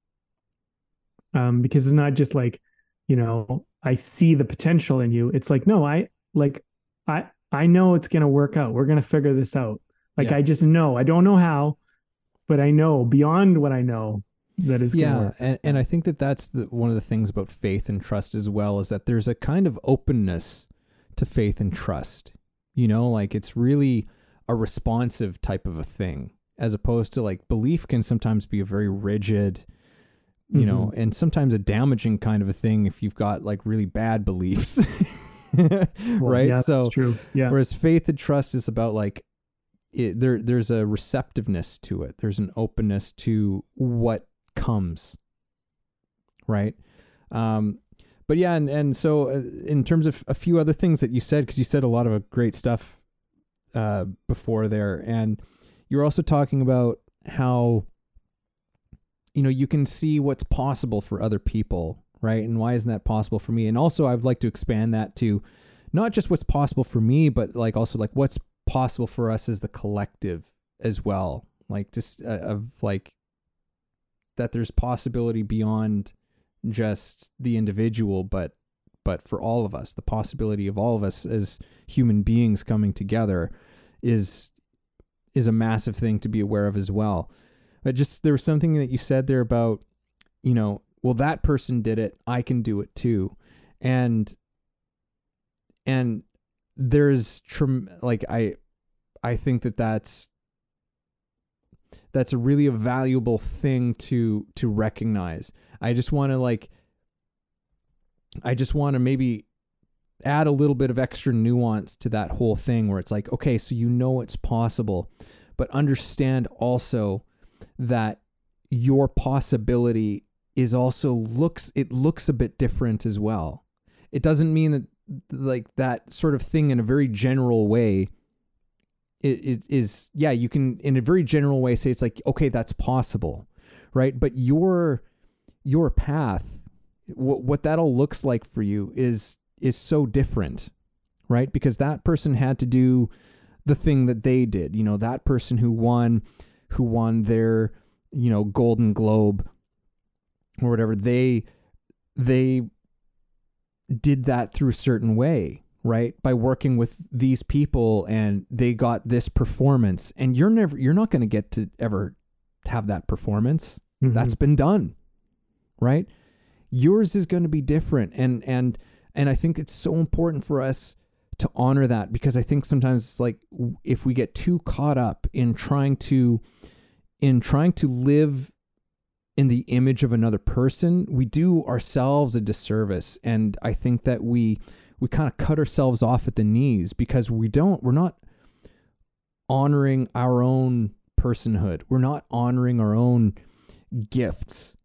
Um, because it's not just like, you know, I see the potential in you. It's like, no, I like I I know it's going to work out. We're going to figure this out. Like Yeah. I just know. I don't know how, but I know beyond what I know that is going to yeah work. and, and i think that that's the, one of the things about faith and trust as well is that there's a kind of openness to faith and trust you know like it's really a responsive type of a thing as opposed to like belief can sometimes be a very rigid you know and sometimes a damaging kind of a thing if you've got like really bad beliefs <laughs> Well, right Yeah, so that's true. Yeah. Whereas faith and trust is about like it, there there's a receptiveness to it. There's an openness to what comes. Right? Um but yeah and and so uh, in terms of a few other things that you said cuz you said a lot of great stuff uh before there and you're also talking about how you know you can see what's possible for other people, right? And why isn't that possible for me? And also I'd like to expand that to not just what's possible for me, but like also like what's possible for us as the collective as well. Like just uh, of like that there's possibility beyond just the individual, but but for all of us, the possibility of all of us as human beings coming together is is a massive thing to be aware of as well. But just there was something that you said there about, you know, well that person did it, I can do it too. And and there's trem- like I I think that that's that's a really a valuable thing to to recognize. I just want to like I just want to maybe add a little bit of extra nuance to that whole thing where it's like okay, so you know it's possible, but understand also that your possibility is also looks it looks a bit different as well. It doesn't mean that like that sort of thing in a very general way it, it is yeah you can in a very general way say it's like okay that's possible right but your your path what what that all looks like for you is is so different right? Because that person had to do the thing that they did you know that person who won who won their you know golden globe or whatever they they did that through a certain way right? By working with these people and they got this performance. And you're never you're not going to get to ever have that performance. Mhm. that's been done right? Yours is going to be different. And and and i think it's so important for us to honor that because i think sometimes like if we get too caught up in trying to in trying to live in the image of another person we do ourselves a disservice. And i think that we we kind of cut ourselves off at the knees because we don't we're not honoring our own personhood. We're not honoring our own gifts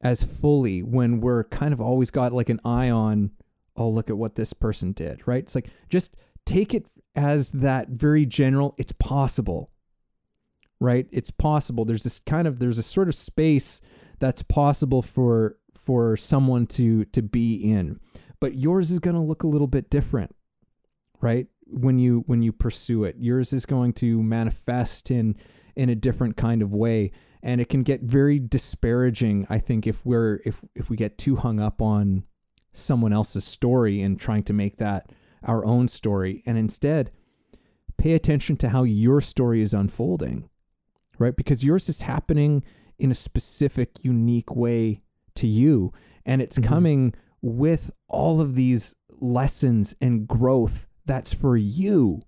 as fully when we're kind of always got like an eye on oh look at what this person did right? It's like just take it as that very general it's possible right? It's possible. There's this kind of there's a sort of space that's possible for for someone to to be in. But yours is going to look a little bit different right when you when you pursue it. Yours is going to manifest in in a different kind of way and it can get very disparaging i think if we're if if we get too hung up on someone else's story and trying to make that our own story. And instead pay attention to how your story is unfolding right? Because yours is happening in a specific unique way to you. And it's Mhm. coming with all of these lessons and growth that's for you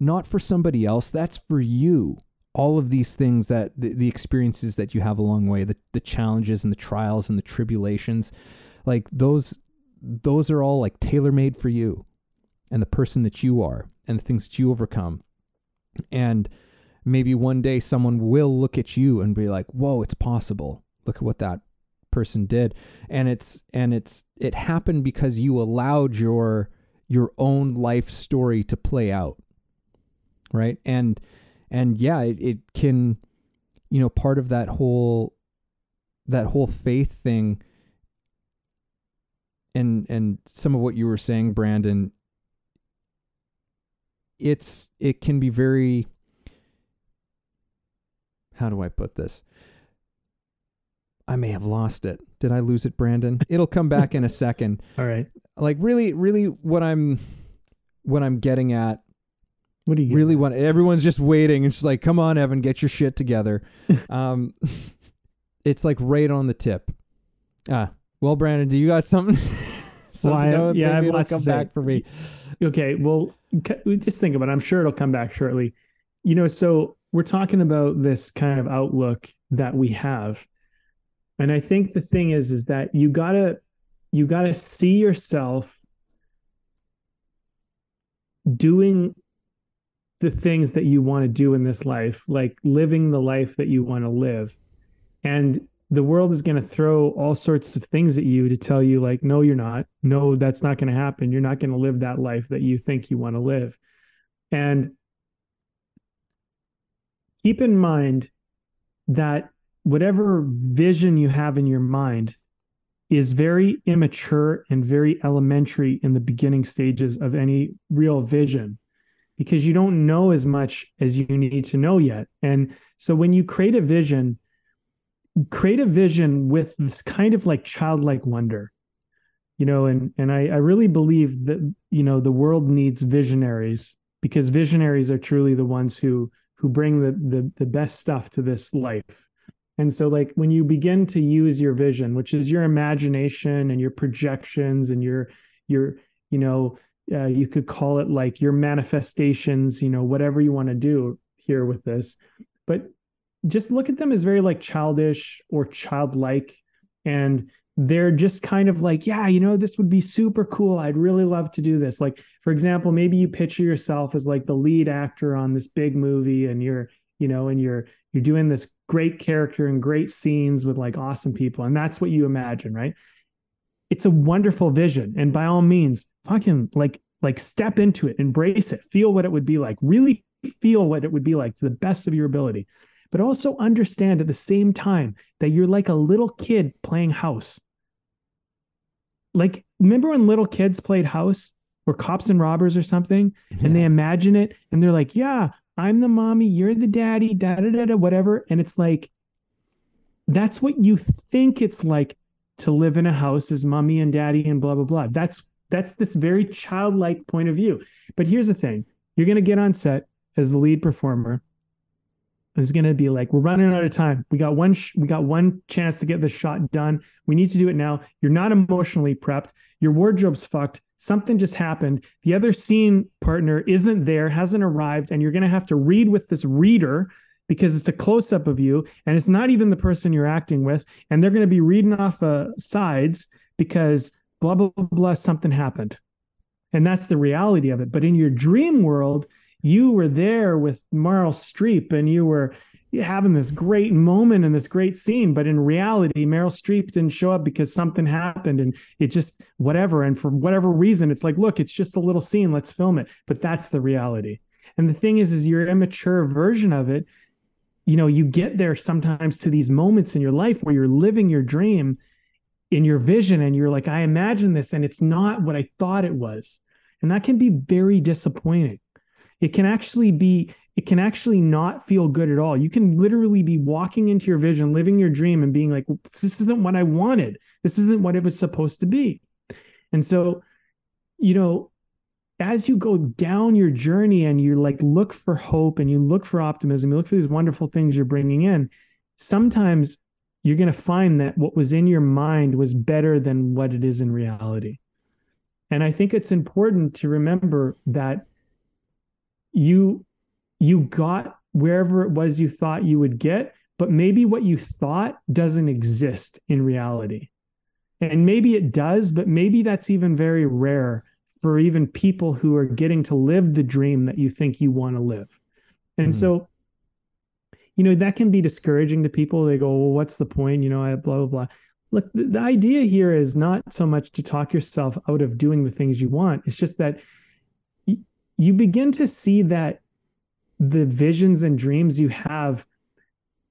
not for somebody else. That's for you. All of these things that the, the experiences that you have along the way the, the challenges and the trials and the tribulations like those those are all like tailor made for you and the person that you are and the things that you overcome. And maybe one day someone will look at you and be like whoa it's possible. Look at what that person did. And it's and it's it happened because you allowed your your own life story to play out right? And and yeah it, it can you know part of that whole that whole faith thing and and some of what you were saying brandon it's it can be very how do i put this I may have lost it. Did I lose it, Brandon? <laughs> It'll come back in a second. All right. Like really, really, what I'm, what I'm getting at. What do you really want? Everyone's just waiting. It's just like, come on, Evan, get your shit together. <laughs> um, <laughs> it's like right on the tip. Ah, well, Brandon, do you got something? <laughs> something well, I, yeah, Maybe I have it'll lots come to say. back for me. Okay, well, just think about it. I'm sure it'll come back shortly. You know, so we're talking about this kind of outlook that we have. And I think the thing is is that you got to you got to see yourself doing the things that you want to do in this life, like living the life that you want to live. And the world is going to throw all sorts of things at you to tell you like no you're not. No that's not going to happen. You're not going to live that life that you think you want to live. And keep in mind that whatever vision you have in your mind is very immature and very elementary in the beginning stages of any real vision because you don't know as much as you need to know yet. And so when you create a vision create a vision with this kind of like childlike wonder you know and and I, I really believe that you know the world needs visionaries because visionaries are truly the ones who who bring the the, the best stuff to this life. And so like when you begin to use your vision which is your imagination and your projections and your your you know uh, you could call it like your manifestations you know whatever you want to do here with this but just look at them as very like childish or childlike. And they're just kind of like yeah you know this would be super cool. I'd really love to do this. Like for example maybe you picture yourself as like the lead actor on this big movie and you're you know and you're you're doing this great character and great scenes with like awesome people. And that's what you imagine right? It's a wonderful vision. And by all means fucking like like step into it. Embrace it. Feel what it would be like. Really feel what it would be like to the best of your ability but also understand at the same time that you're like a little kid playing house. Like, remember when little kids played house or cops and robbers or something, Yeah. and they imagine it and they're like, yeah, I'm the mommy, you're the daddy, da da da da, whatever. And it's like, that's what you think it's like to live in a house as mommy and daddy and blah blah blah. That's that's this very childlike point of view. But here's the thing: you're gonna get on set as the lead performer is going to be like we're running out of time. We got one sh- we got one chance to get this shot done. We need to do it now. You're not emotionally prepped. Your wardrobe's fucked. Something just happened. The other scene partner isn't there hasn't arrived and you're going to have to read with this reader because it's a close up of you and it's not even the person you're acting with and they're going to be reading off uh, sides because blah blah blah blah something happened. And that's the reality of it. But in your dream world you were there with Meryl Streep and you were having this great moment and this great scene. But in reality, Meryl Streep didn't show up because something happened and it just whatever. And for whatever reason, it's like, look, it's just a little scene. Let's film it. But that's the reality. And the thing is, is your immature version of it, you know, you get there sometimes to these moments in your life where you're living your dream in your vision and you're like, I imagine this and it's not what I thought it was. And that can be very disappointing it can actually be it can actually not feel good at all. You can literally be walking into your vision living your dream and being like this isn't what i wanted. This isn't what it was supposed to be. And so you know as you go down your journey and you like look for hope and you look for optimism you look for these wonderful things you're bringing in sometimes you're going to find that what was in your mind was better than what it is in reality. And i think it's important to remember that you you got wherever it was you thought you would get but maybe what you thought doesn't exist in reality. And maybe it does but maybe that's even very rare for even people who are getting to live the dream that you think you want to live. And Mhm. so you know that can be discouraging to people. They go well what's the point? You know I blah blah blah. Look the, the idea here is not so much to talk yourself out of doing the things you want. It's just that you begin to see that the visions and dreams you have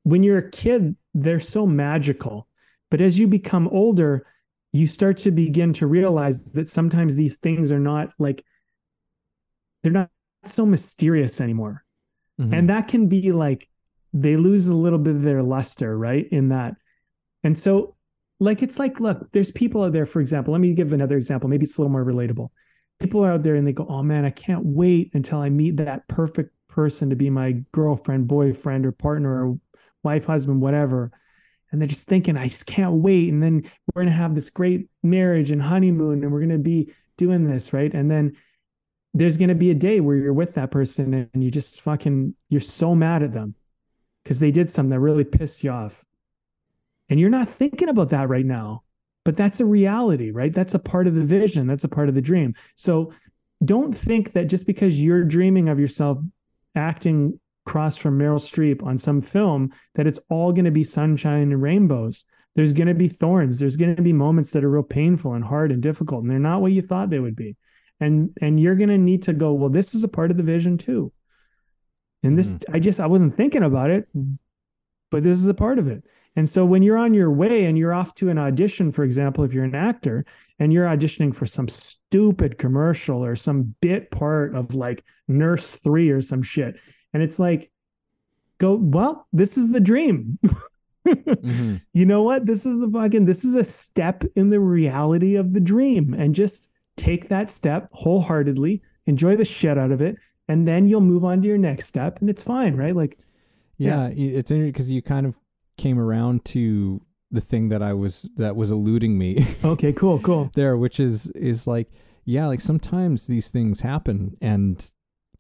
when you're a kid they're so magical but as you become older you start to begin to realize that sometimes these things are not like they're not so mysterious anymore Mhm. and that can be like they lose a little bit of their luster right in that And so, like, it's like, look, there's people out there, for example, let me give another example. Maybe it's a little more relatable. People are out there and they go, oh man, I can't wait until I meet that perfect person to be my girlfriend, boyfriend, or partner, or wife, husband, whatever. And they're just thinking, I just can't wait. And then we're going to have this great marriage and honeymoon and we're going to be doing this, right? And then there's going to be a day where you're with that person and you just fucking, you're so mad at them because they did something that really pissed you off. And you're not thinking about that right now, but that's a reality, right? That's a part of the vision, that's a part of the dream. So don't think that just because you're dreaming of yourself acting across from Meryl Streep on some film that it's all going to be sunshine and rainbows. There's going to be thorns. There's going to be moments that are real painful and hard and difficult, and they're not what you thought they would be. And and you're going to need to go. Well, this is a part of the vision too. And this, mm. I just I wasn't thinking about it, but this is a part of it. And so when you're on your way and you're off to an audition, for example, if you're an actor and you're auditioning for some stupid commercial or some bit part of like Nurse Three or some shit, and it's like, go, well, this is the dream. mm-hmm. <laughs> You know what? This is the fucking, this is a step in the reality of the dream. And just take that step wholeheartedly, enjoy the shit out of it, and then you'll move on to your next step and it's fine, right? Like, yeah, yeah. it's interesting because you kind of came around to the thing that I was that was eluding me. <laughs> okay, cool, cool. there, which is is like, yeah, like sometimes these things happen, and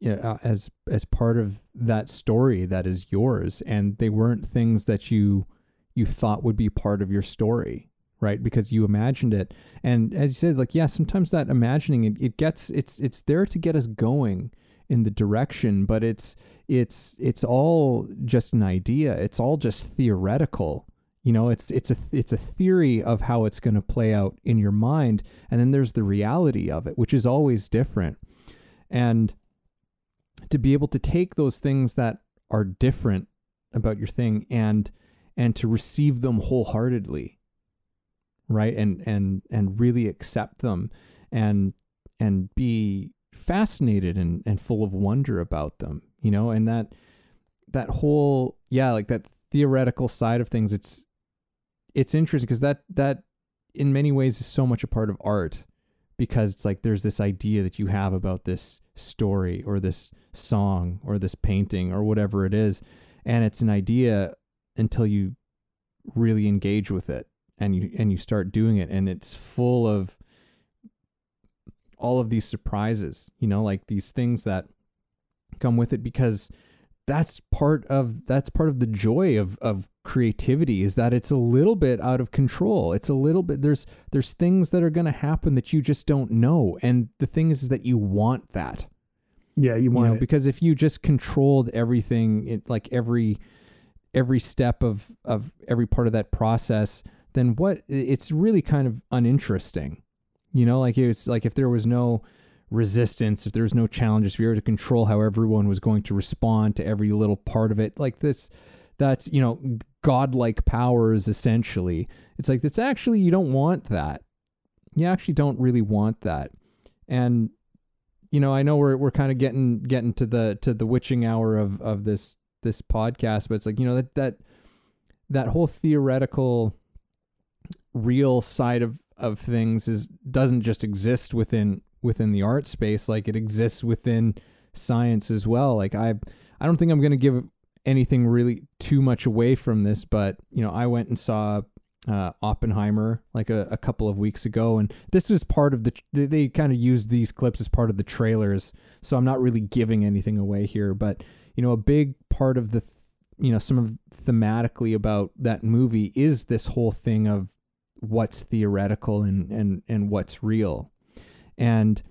uh, as as part of that story that is yours and they weren't things that you you thought would be part of your story right because you imagined it and as you said like yeah sometimes that imagining it, it gets it's it's there to get us going in the direction but it's it's it's all just an idea. It's all just theoretical. You know it's it's a it's a theory of how it's going to play out in your mind. And then there's the reality of it which is always different. And to be able to take those things that are different about your thing and and to receive them wholeheartedly right? And and and really accept them and and be fascinated and and full of wonder about them you know and that that whole yeah like that theoretical side of things it's it's interesting because that that in many ways is so much a part of art because it's like there's this idea that you have about this story or this song or this painting or whatever it is and it's an idea until you really engage with it and you and you start doing it and it's full of all of these surprises you know like these things that come with it because that's part of that's part of the joy of of creativity is that it's a little bit out of control. It's a little bit there's there's things that are going to happen that you just don't know. And the thing is, is that you want that. Yeah you want you know, because if you just controlled everything it, like every every step of of every part of that process then what it's really kind of uninteresting. You know like it's like if there was no resistance if there was no challenges if you were to control how everyone was going to respond to every little part of it like this that's you know godlike powers essentially. It's like it's actually you don't want that. You actually don't really want that. And you know i know we're we're kind of getting getting to the to the witching hour of of this this podcast but it's like you know that that that whole theoretical real side of of things is doesn't just exist within within the art space like it exists within science as well like i i don't think i'm going to give anything really too much away from this, but you know, I went and saw uh, Oppenheimer like a, a, couple of weeks ago, and this was part of the. They, they kind of used these clips as part of the trailers, so I'm not really giving anything away here. But you know, a big part of the, you know, some of thematically about that movie is this whole thing of what's theoretical and and and what's real, and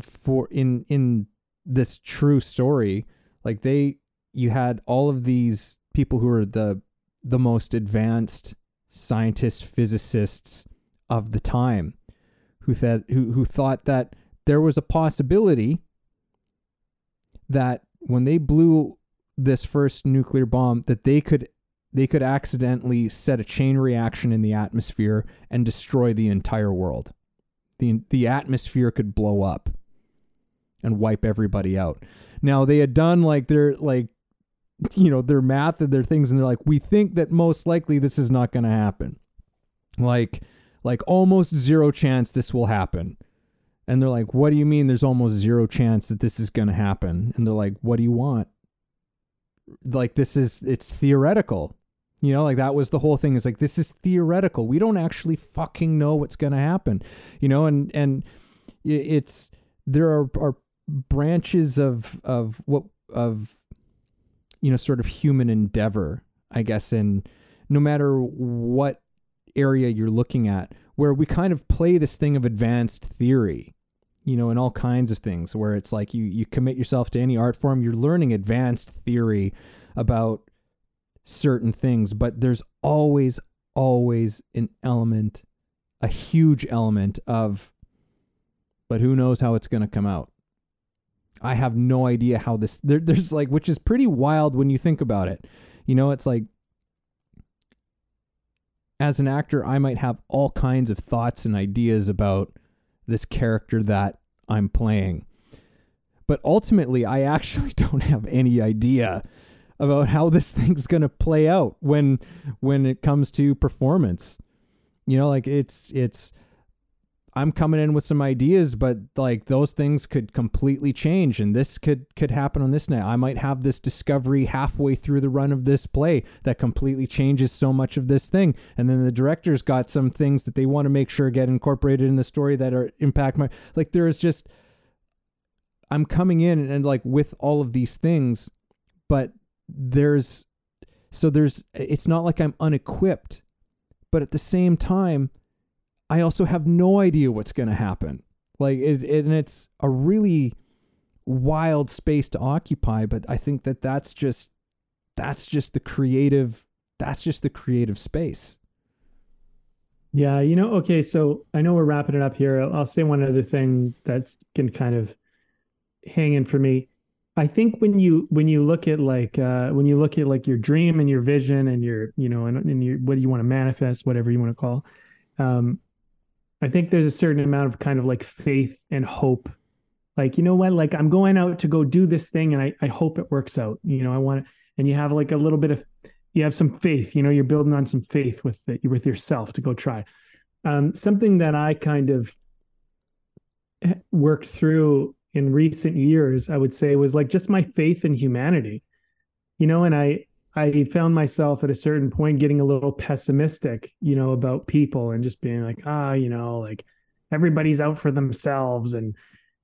for in in this true story, like they you had all of these people who were the the most advanced scientists, physicists of the time, who thought who who thought that there was a possibility that when they blew this first nuclear bomb, that they could they could accidentally set a chain reaction in the atmosphere and destroy the entire world. The the atmosphere could blow up and wipe everybody out. Now they had done like their like <laughs> you know their math and their things and they're like we think that most likely this is not going to happen. Like like almost zero chance this will happen. And they're like what do you mean there's almost zero chance that this is going to happen? And they're like what do you want? Like this is it's theoretical you know like that was the whole thing is like this is theoretical. We don't actually fucking know what's going to happen. You know and and it's there are, are branches of of what of you know sort of human endeavor i guess in no matter what area you're looking at where we kind of play this thing of advanced theory you know in all kinds of things where it's like you you commit yourself to any art form you're learning advanced theory about certain things but there's always always an element a huge element of but who knows how it's going to come out I have no idea how this there, there's like which is pretty wild when you think about it. You know, it's like as an actor, I might have all kinds of thoughts and ideas about this character that I'm playing. But ultimately, I actually <laughs> don't have any idea about <laughs> how this thing's going to play out when when it comes to performance. You know, like it's it's I'm coming in with some ideas, but like those things could completely change, and this could could happen on this night. I might have this discovery halfway through the run of this play that completely changes so much of this thing, and then the director's got some things that they want to make sure get incorporated in the story that are impact my like. There is just I'm coming in and, and like with all of these things, but there's so there's it's not like I'm unequipped, but at the same time I also have no idea what's going to happen. Like it, it, and it's a really wild space to occupy, but I think that that's just that's just the creative that's just the creative space. Yeah, you know, okay, so I know we're wrapping it up here. I'll, I'll say one other thing that's can kind of hang in for me. I think when you when you look at like uh when you look at like your dream and your vision and your you know and, and your what do you want to manifest whatever you want to call um I think there's a certain amount of kind of like faith and hope. Like, you know what? Like I'm going out to go do this thing and I, I hope it works out. You know, I want to, and you have like a little bit of you have some faith, you know, you're building on some faith with the, with yourself to go try. Um, something that I kind of worked through in recent years, I would say was like just my faith in humanity. You know, and I I found myself at a certain point getting a little pessimistic, you know, about people and just being like, ah, you know, like everybody's out for themselves and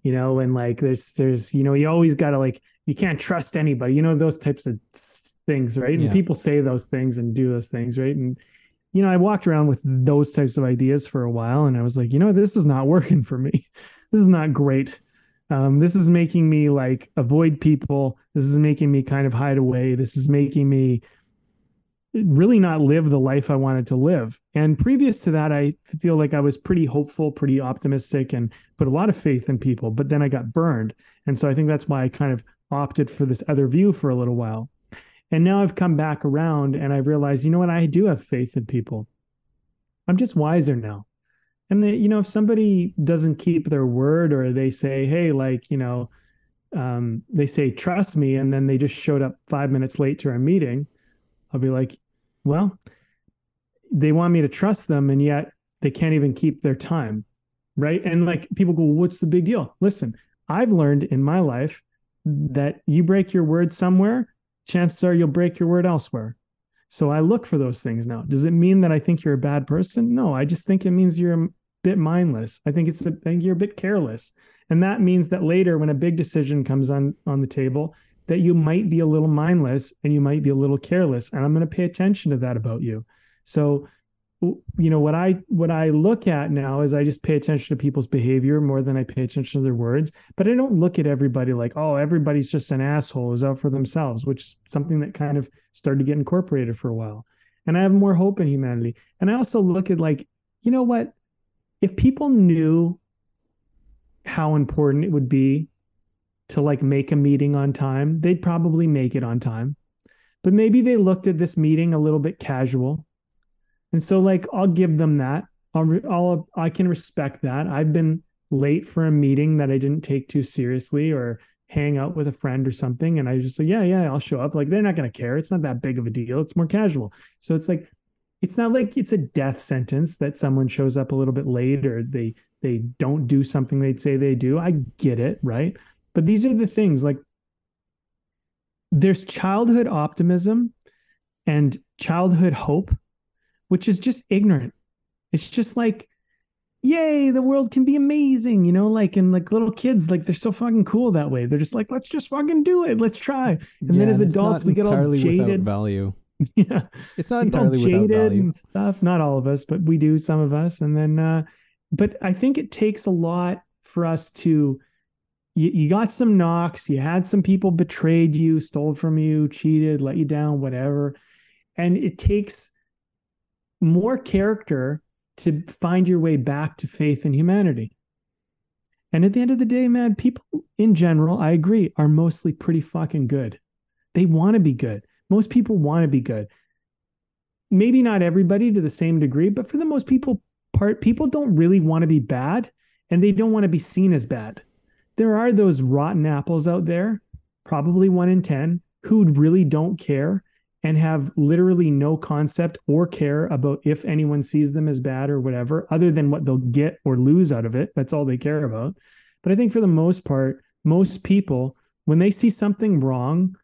you know, and like there's there's you know, you always got to like you can't trust anybody, you know, those types of things, right? And yeah. people say those things and do those things, right? And you know, I walked around with those types of ideas for a while and I was like, you know, this is not working for me. <laughs> This is not great. Um, this is making me like avoid people. This is making me kind of hide away. This is making me really not live the life I wanted to live. And previous to that, I feel like I was pretty hopeful, pretty optimistic, and put a lot of faith in people. But then I got burned. And so I think that's why I kind of opted for this other view for a little while. And now I've come back around and I've realized, you know what? I do have faith in people. I'm just wiser now and they, you know if somebody doesn't keep their word or they say hey like you know um, they say trust me and then they just showed up five minutes late to our meeting i'll be like well they want me to trust them and yet they can't even keep their time right and like people go what's the big deal listen i've learned in my life that you break your word somewhere chances are you'll break your word elsewhere so I look for those things now. Does it mean that I think you're a bad person? No, I just think it means you're bit mindless. I think it's a, I think you're a bit careless. And that means that later when a big decision comes on on the table, that you might be a little mindless and you might be a little careless. And I'm going to pay attention to that about you. So you know what i what i look at now is i just pay attention to people's behavior more than i pay attention to their words but i don't look at everybody like oh everybody's just an asshole who's out for themselves which is something that kind of started to get incorporated for a while and i have more hope in humanity and i also look at like you know what if people knew how important it would be to like make a meeting on time, they'd probably make it on time. But maybe they looked at this meeting a little bit casual. And so like I'll give them that. I'll, I'll I can respect that. I've been late for a meeting that I didn't take too seriously or hang out with a friend or something and I just say, yeah, yeah, I'll show up. Like they're not going to care. It's not that big of a deal. It's more casual. So it's like, it's not like it's a death sentence that someone shows up a little bit late or they they don't do something they'd say they do. I get it, right? But these are the things like there's childhood optimism and childhood hope, which is just ignorant. It's just like, yay, the world can be amazing, you know, like and like little kids, like they're so fucking cool that way. They're just like, let's just fucking do it, let's try. And yeah, then as adults, we get all jaded. value. <laughs> yeah, it's not entirely jaded and stuff. Not all of us, but we do. Some of us, and then, uh, but I think it takes a lot for us to you, you got some knocks, you had some people betrayed you, stole from you, cheated, let you down, whatever. And it takes more character to find your way back to faith in humanity. And at the end of the day, man, people in general, I agree, are mostly pretty fucking good. They want to be good. Most people want to be good. Maybe not everybody to the same degree, but for the most people part, people don't really want to be bad and they don't want to be seen as bad there are those rotten apples out there, probably one in 10, who really don't care and have literally no concept or care about if anyone sees them as bad or whatever, other than what they'll get or lose out of it. That's all they care about. But I think for the most part, most people, when they see something wrong,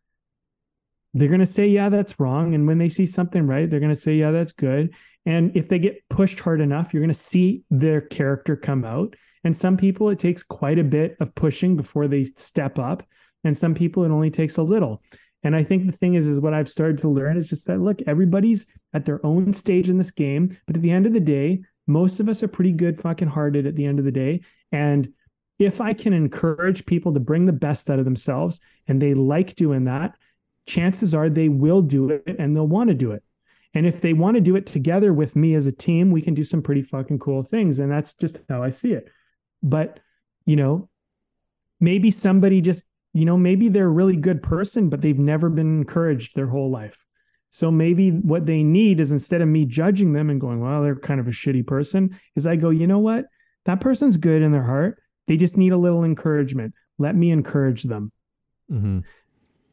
they're going to say, yeah, that's wrong. And when they see something right, they're going to say, yeah, that's good. And if they get pushed hard enough, you're going to see their character come out. And some people, it takes quite a bit of pushing before they step up. And some people, it only takes a little. And I think the thing is, is what I've started to learn is just that look, everybody's at their own stage in this game. But at the end of the day, most of us are pretty good fucking hearted at the end of the day. And if I can encourage people to bring the best out of themselves and they like doing that, chances are they will do it and they'll want to do it. And if they want to do it together with me as a team, we can do some pretty fucking cool things. And that's just how I see it. But, you know, maybe somebody just, you know, maybe they're a really good person, but they've never been encouraged their whole life. So maybe what they need is instead of me judging them and going, well, they're kind of a shitty person, is I go, you know what? That person's good in their heart. They just need a little encouragement. Let me encourage them. Mm-hmm.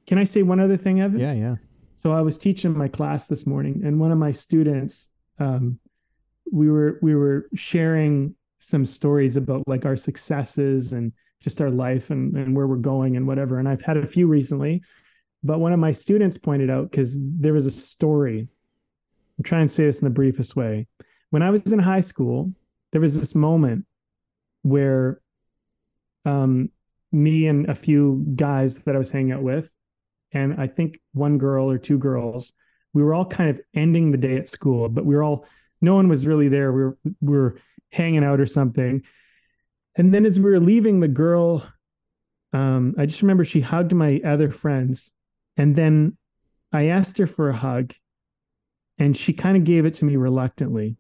Can I say one other thing, Evan? Yeah, yeah. So I was teaching my class this morning, and one of my students, um, we were we were sharing some stories about like our successes and just our life and, and where we're going and whatever. And I've had a few recently, but one of my students pointed out because there was a story. I'm trying to say this in the briefest way. When I was in high school, there was this moment where um, me and a few guys that I was hanging out with, and I think one girl or two girls, we were all kind of ending the day at school, but we were all no one was really there. We were we were hanging out or something. And then as we were leaving, the girl, um, I just remember she hugged my other friends. And then I asked her for a hug, and she kind of gave it to me reluctantly.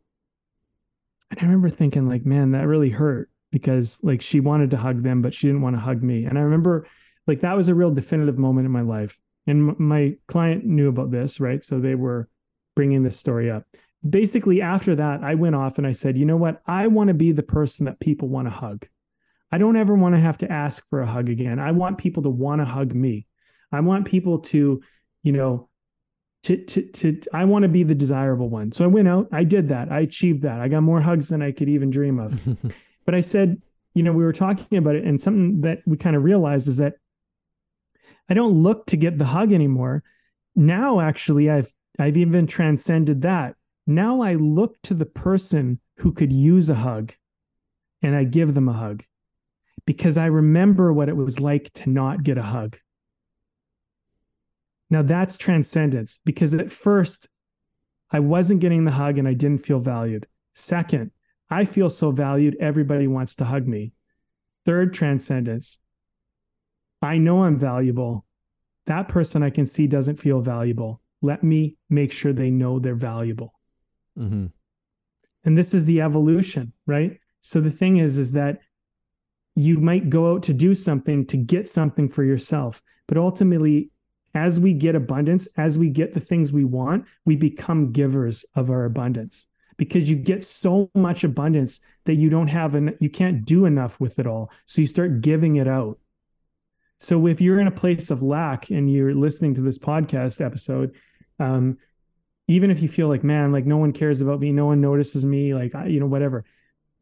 And I remember thinking, like, man, that really hurt because like she wanted to hug them, but she didn't want to hug me. And I remember like that was a real definitive moment in my life. And my client knew about this, right? So they were bringing this story up. Basically after that i went off and i said you know what? I want to be the person that people want to hug. I don't ever want to have to ask for a hug again. I want people to want to hug me. I want people to you know to to to i want to be the desirable one. So i went out i did that i achieved that. I got more hugs than i could even dream of. <laughs> But i said you know we were talking about it and something that we kind of realized is that i don't look to get the hug anymore now actually i've i've even transcended that now I look to the person who could use a hug and I give them a hug because I remember what it was like to not get a hug. Now that's transcendence because at first I wasn't getting the hug and I didn't feel valued. Second, I feel so valued, everybody wants to hug me. Third, transcendence. I know I'm valuable. That person I can see doesn't feel valuable. Let me make sure they know they're valuable. Mm-hmm. And this is the evolution, right? So the thing is, is that you might go out to do something to get something for yourself, but ultimately, as we get abundance, as we get the things we want, we become givers of our abundance because you get so much abundance that you don't have and you can't do enough with it all. So you start giving it out. So if you're in a place of lack and you're listening to this podcast episode, um, even if you feel like, man, like no one cares about me, no one notices me, like, you know, whatever,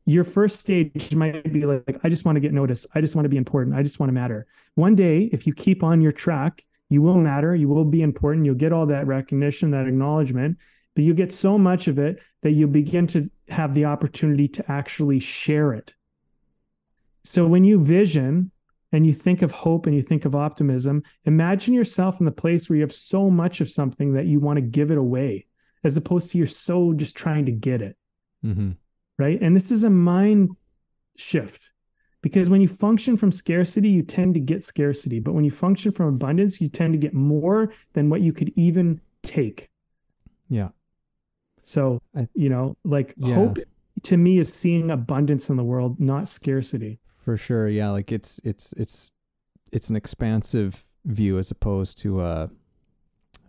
your first stage might be like, I just want to get noticed. I just want to be important. I just want to matter. One day, if you keep on your track, you will matter. You will be important. You'll get all that recognition, that acknowledgement, but you get so much of it that you begin to have the opportunity to actually share it. So when you vision and you think of hope and you think of optimism, imagine yourself in the place where you have so much of something that you want to give it away, as opposed to you're so just trying to get it. Mm-hmm. Right. And this is a mind shift because when you function from scarcity, you tend to get scarcity. But when you function from abundance, you tend to get more than what you could even take. Yeah. So, I- you know, like Yeah. hope to me is seeing abundance in the world, not scarcity. For sure, yeah. Like it's it's it's it's an expansive view as opposed to uh,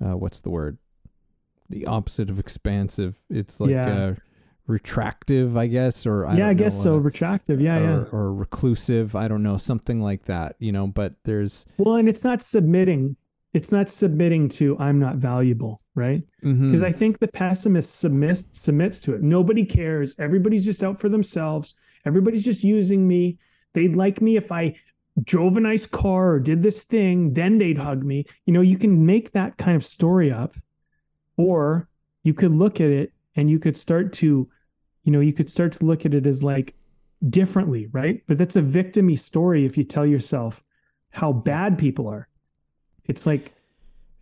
uh what's the word? The opposite of expansive. It's like Yeah. uh retractive, I guess, or I yeah, I guess know, so. uh, Retractive. Yeah, or, yeah. or reclusive. I don't know, something like that. You know, but there's Well, and it's not submitting. It's not submitting to I'm not valuable, right? because Because I think the pessimist submits submits to it. Nobody cares. Everybody's just out for themselves. Everybody's just using me. They'd like me if I drove a nice car or did this thing, then they'd hug me. You know, you can make that kind of story up, or you could look at it and you could start to, you know, you could start to look at it as like differently, right? But that's a victimy story if you tell yourself how bad people are. It's like,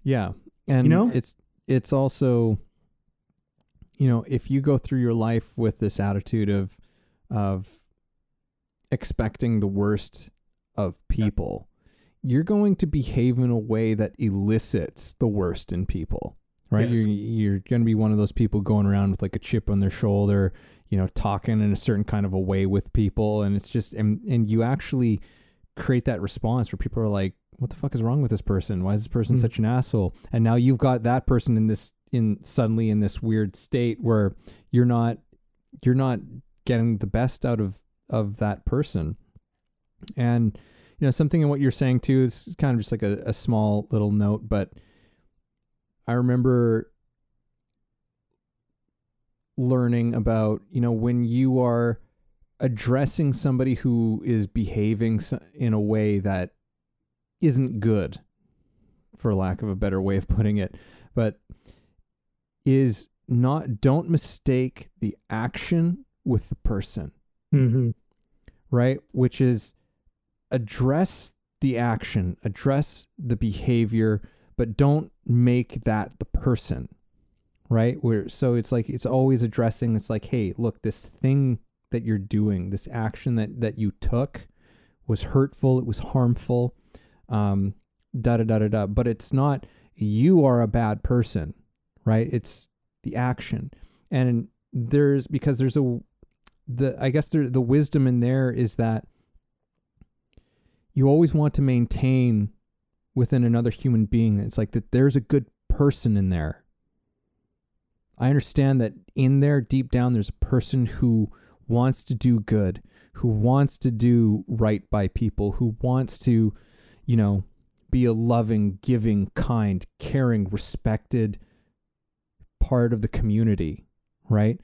Yeah. And you know? it's it's also you know, if you go through your life with this attitude of of expecting the worst of people, you're going to behave in a way that elicits the worst in people. Right? Yes. You're you're going to be one of those people going around with like a chip on their shoulder, you know, talking in a certain kind of a way with people and it's just and and you actually create that response where people are like what the fuck is wrong with this person? Why is this person Mm. such an asshole? And now you've got that person in this in suddenly in this weird state where you're not you're not getting the best out of of that person. And you know, something in what you're saying too is kind of just like a, a small little note, but I remember learning about, you know, when you are addressing somebody who is behaving in a way that isn't good, for lack of a better way of putting it, but is not, don't mistake the action with the person, mhm. Right? Which is address the action, address the behavior, but don't make that the person, right? Where, so it's like, it's always addressing, it's like, hey, look, this thing that you're doing, this action that, that you took was hurtful, it was harmful, um, da da da da da. But it's not you are a bad person, right? It's the action, and there's because there's a the I guess there the wisdom in there is that you always want to maintain within another human being. It's like that there's a good person in there. I understand that in there, deep down, there's a person who wants to do good, who wants to do right by people, who wants to, you know, be a loving, giving, kind, caring, respected part of the community, right?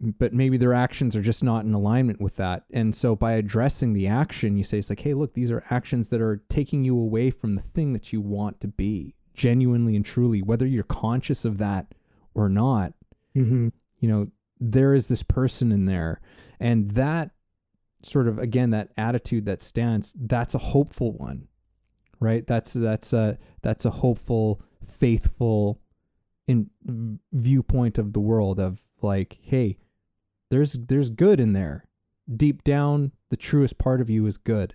But maybe their actions are just not in alignment with that. And so by addressing the action, you say, it's like, hey, look, these are actions that are taking you away from the thing that you want to be genuinely and truly, whether you're conscious of that or not Mhm. you know there is this person in there and that sort of again that attitude that stance that's a hopeful one right that's that's a that's a hopeful faithful in viewpoint of the world of like hey there's there's good in there deep down the truest part of you is good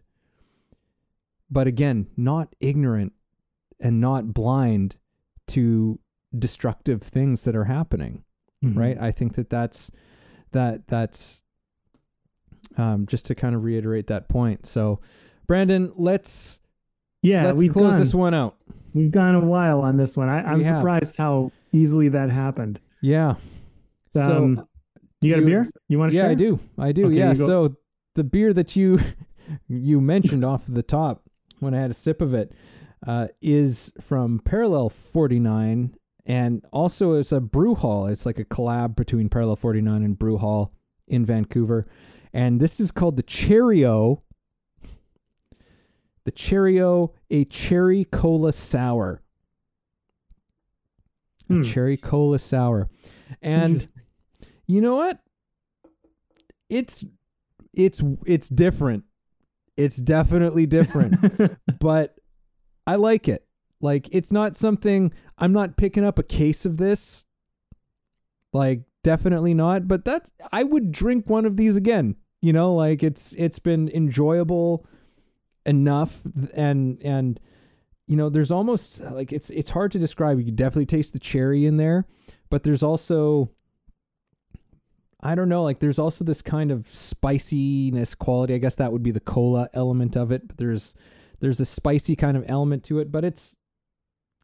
but again not ignorant and not blind to destructive things that are happening Mhm. right i think that that's that that's um just to kind of reiterate that point so brandon let's Yeah, let's we've close gone, this one out we've gone a while on this one. I, have. surprised how easily that happened. yeah so Um, You got a beer? You want to yeah share? i do i do Okay, yeah so the beer that you <laughs> you mentioned off the top when I had a sip of it uh, is from Parallel 49 and also it's a brew hall. It's like a collab between Parallel 49 and Brew Hall in Vancouver. And this is called the Cherry-O. The Cherry-O, a cherry cola sour. Hmm. A cherry cola sour. And. You know what? It's it's it's different. It's definitely different, <laughs> but I like it. Like it's not something I'm not picking up a case of this. Like definitely not, but that's I would drink one of these again. You know, like it's it's been enjoyable enough and and you know, there's almost like it's it's hard to describe. You can definitely taste the cherry in there, but there's also I don't know, like there's also this kind of spiciness quality. I guess that would be the cola element of it, but there's there's a spicy kind of element to it, but it's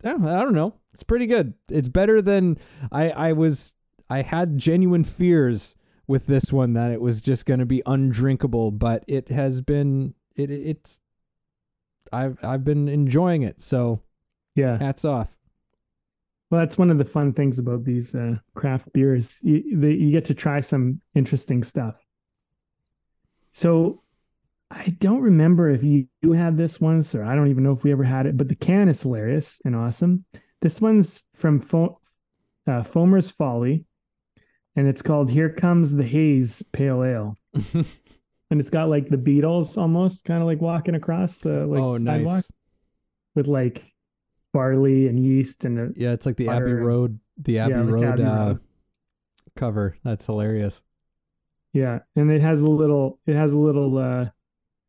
I don't, I don't know. It's pretty good. It's better than I I was I had genuine fears with this one that it was just going to be undrinkable, but it has been it it's I've I've been enjoying it. So, yeah. hats off. Well, that's one of the fun things about these uh, craft beers. You, the, you get to try some interesting stuff. So I don't remember if you, you had this once, or I don't even know if we ever had it, but the can is hilarious and awesome. This one's from Fo- uh, Foamer's Folly, and it's called Here Comes the Haze Pale Ale. <laughs> and it's got like the Beatles almost kind of like walking across the like oh, sidewalk nice. with like barley and yeast and Yeah, it's like the Abbey Road the Abbey like Road Abbey uh Road. cover. That's hilarious. Yeah, and it has a little it has a little uh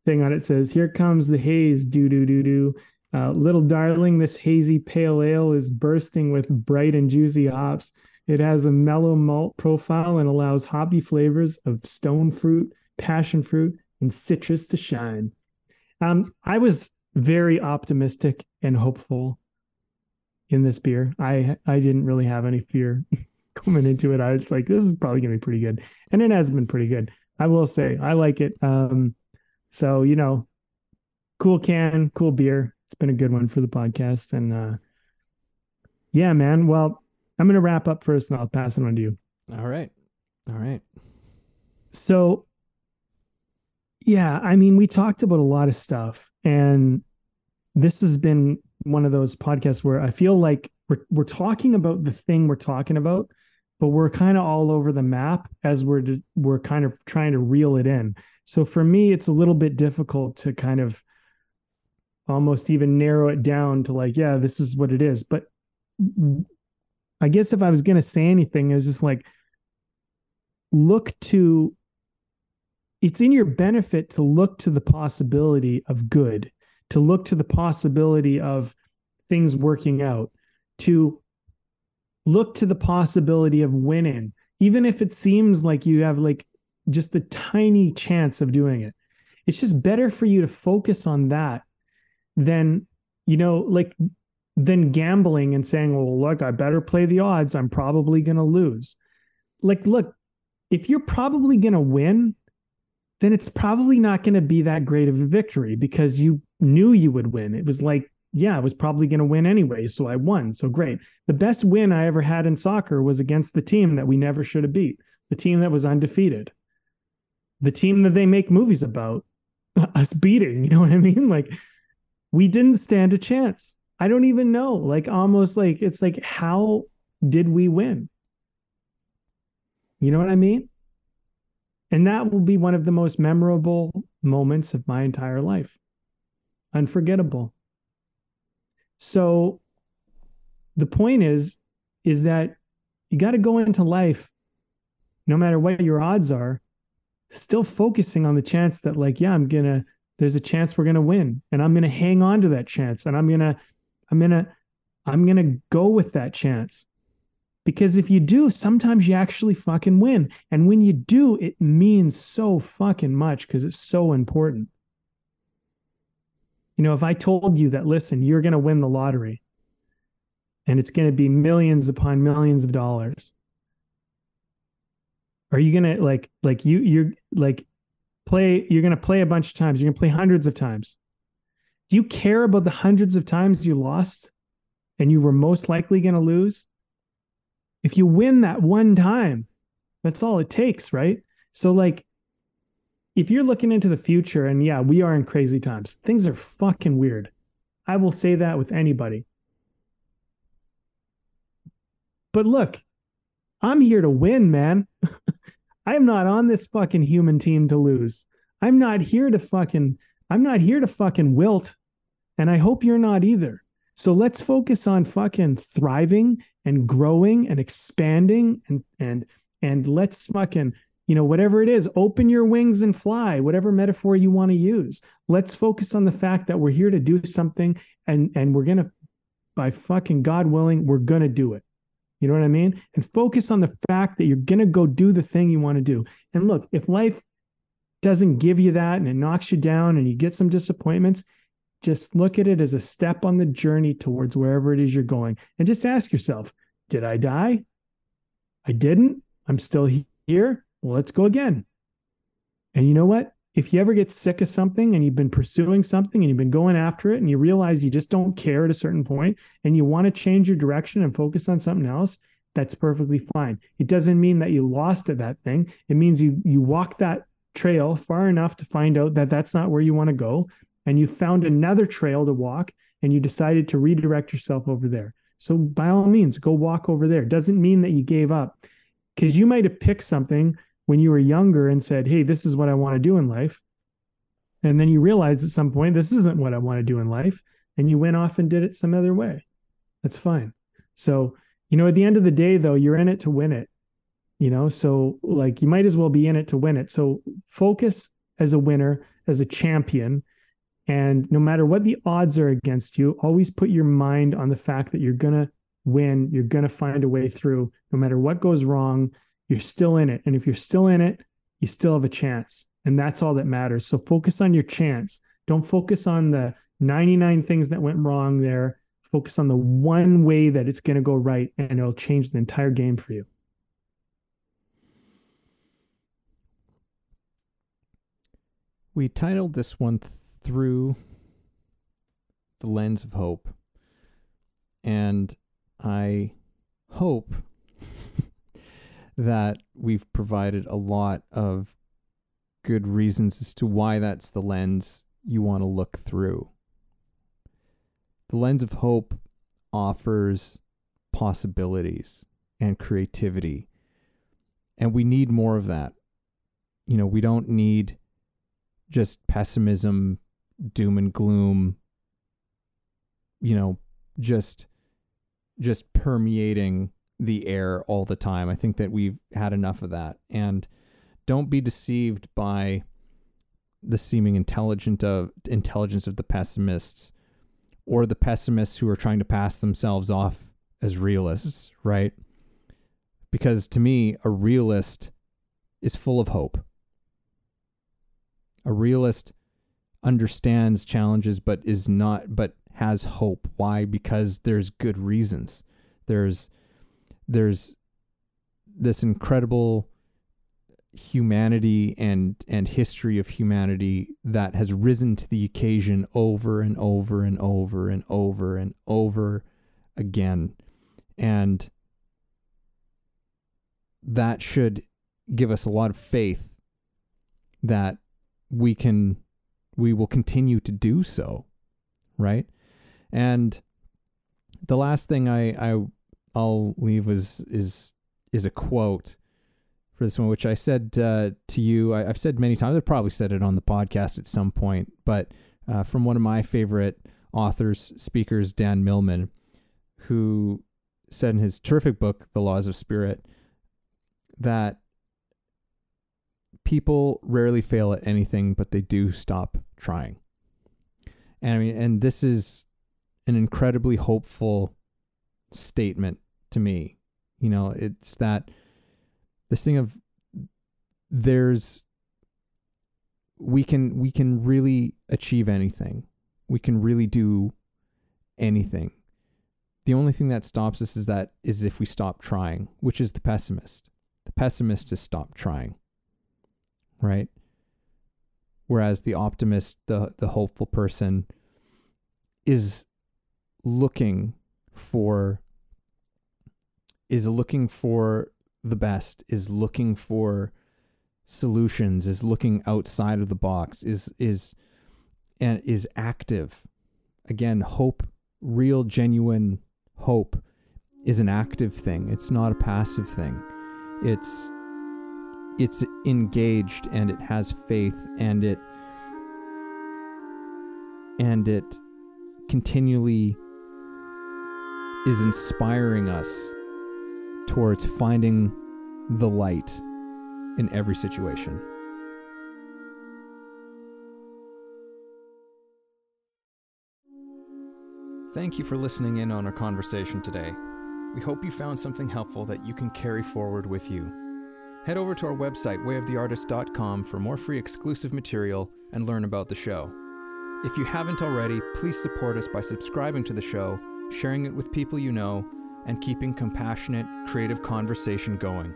thing on it says, "Here comes the haze, doo doo doo doo." Uh, little darling, this hazy pale ale is bursting with bright and juicy hops. It has a mellow malt profile and allows hoppy flavors of stone fruit, passion fruit, and citrus to shine. Um, I was very optimistic and hopeful in this beer. I I didn't really have any fear <laughs> coming into it. I was like, this is probably gonna be pretty good, and it has been pretty good. I will say, I like it. Um, so you know, cool can, cool beer. It's been a good one for the podcast, and uh, yeah, man. Well, I'm gonna wrap up first, and I'll pass it on to you. All right. All right. So, yeah, I mean, we talked about a lot of stuff, and this has been one of those podcasts where I feel like we're we're talking about the thing we're talking about, but we're kind of all over the map as we're we're kind of trying to reel it in. So for me, it's a little bit difficult to kind of almost even narrow it down to like, yeah, this is what it is. But I guess if I was going to say anything, it's just like look to it's in your benefit to look to the possibility of good, to look to the possibility of things working out, to look to the possibility of winning, even if it seems like you have like just the tiny chance of doing it. It's just better for you to focus on that than, you know, like than gambling and saying, well, look, I better play the odds. I'm probably going to lose. Like, look, if you're probably going to win, then it's probably not going to be that great of a victory because you knew you would win. It was like, yeah, I was probably going to win anyway. So I won. So great. The best win I ever had in soccer was against the team that we never should have beat, the team that was undefeated, the team that they make movies about <laughs> us beating. You know what I mean? Like, we didn't stand a chance. I don't even know. Like, almost like it's like, how did we win? You know what I mean? And that will be one of the most memorable moments of my entire life. Unforgettable. So the point is, is that you got to go into life, no matter what your odds are, still focusing on the chance that, like, yeah, I'm gonna, there's a chance we're gonna win. And I'm gonna hang on to that chance. And I'm gonna, I'm gonna, I'm gonna go with that chance. Because if you do, sometimes you actually fucking win. And when you do, it means so fucking much because it's so important. You know, if I told you that, listen, you're going to win the lottery and it's going to be millions upon millions of dollars, are you going to like, like you, you're like, play you're going to play a bunch of times. You're going to play hundreds of times. Do you care about the hundreds of times you lost and you were most likely going to lose? If you win that one time, that's all it takes, right? So like if you're looking into the future and yeah, we are in crazy times. Things are fucking weird. I will say that with anybody. But look, I'm here to win, man. <laughs> I'm not on this fucking human team to lose. I'm not here to fucking I'm not here to fucking wilt. And I hope you're not either. So let's focus on fucking thriving and growing and expanding and and and let's fucking you know whatever it is open your wings and fly whatever metaphor you want to use let's focus on the fact that we're here to do something and and we're going to by fucking god willing we're going to do it you know what I mean? And focus on the fact that you're going to go do the thing you want to do. And look, if life doesn't give you that and it knocks you down and you get some disappointments, just look at it as a step on the journey towards wherever it is you're going. And just ask yourself, did I die? I didn't. I'm still here. Well, let's go again. And you know what? if you ever get sick of something and you've been pursuing something and you've been going after it and you realize you just don't care at a certain point and you want to change your direction and focus on something else, that's perfectly fine. It doesn't mean that you lost at that thing. It means you you walk that trail far enough to find out that that's not where you want to go and you found another trail to walk and you decided to redirect yourself over there. So by all means, go walk over there. Doesn't mean that you gave up because you might have picked something when you were younger and said, Hey, this is what I want to do in life. And then you realized at some point, this isn't what I want to do in life. And you went off and did it some other way. That's fine. So, you know, at the end of the day, though, you're in it to win it. You know, so like you might as well be in it to win it. So focus as a winner, as a champion. And no matter what the odds are against you, always put your mind on the fact that you're going to win. You're going to find a way through no matter what goes wrong you're still in it. And if you're still in it, you still have a chance. And that's all that matters. So focus on your chance. Don't focus on the 99 things that went wrong there. Focus on the one way that it's going to go right and it'll change the entire game for you. We titled this one Through the Lens of Hope. And I hope <laughs> that we've provided a lot of good reasons as to why that's the lens you want to look through. The lens of hope offers possibilities and creativity. And we need more of that. You know, we don't need just pessimism, doom and gloom, you know, just just permeating the air all the time. I think that we've had enough of that. And don't be deceived by the seeming intelligent of intelligence of the pessimists or the pessimists who are trying to pass themselves off as realists, right? Because to me, a realist is full of hope. A realist understands challenges but is not but has hope. Why? Because there's good reasons. There's there's this incredible humanity and and history of humanity that has risen to the occasion over and over and over and over and over again and that should give us a lot of faith that we can we will continue to do so right and the last thing i i I'll leave is is is a quote for this one, which I said uh, to you. I, have said many times. I've probably said it on the podcast at some point, but uh, from one of my favorite authors, speakers, Dan Millman, who said in his terrific book, The Laws of Spirit, that people rarely fail at anything, but they do stop trying. And I mean, and this is an incredibly hopeful statement to me. You know, it's that this thing of there's we can we can really achieve anything. We can really do anything. The only thing that stops us is that is if we stop trying, which is the pessimist. The pessimist is stop trying. Right? whereas the optimist, the the hopeful person is looking for is looking for the best, is looking for solutions, is looking outside of the box, is is and is active. Again, hope, real genuine hope is an active thing. It's not a passive thing. It's it's engaged and it has faith and it and it continually is inspiring us towards finding the light in every situation. Thank you for listening in on our conversation today. We hope you found something helpful that you can carry forward with you. Head over to our website, wayoftheartist.com, for more free exclusive material and learn about the show. If you haven't already, please support us by subscribing to the show, sharing it with people you know, and keeping compassionate, creative conversation going.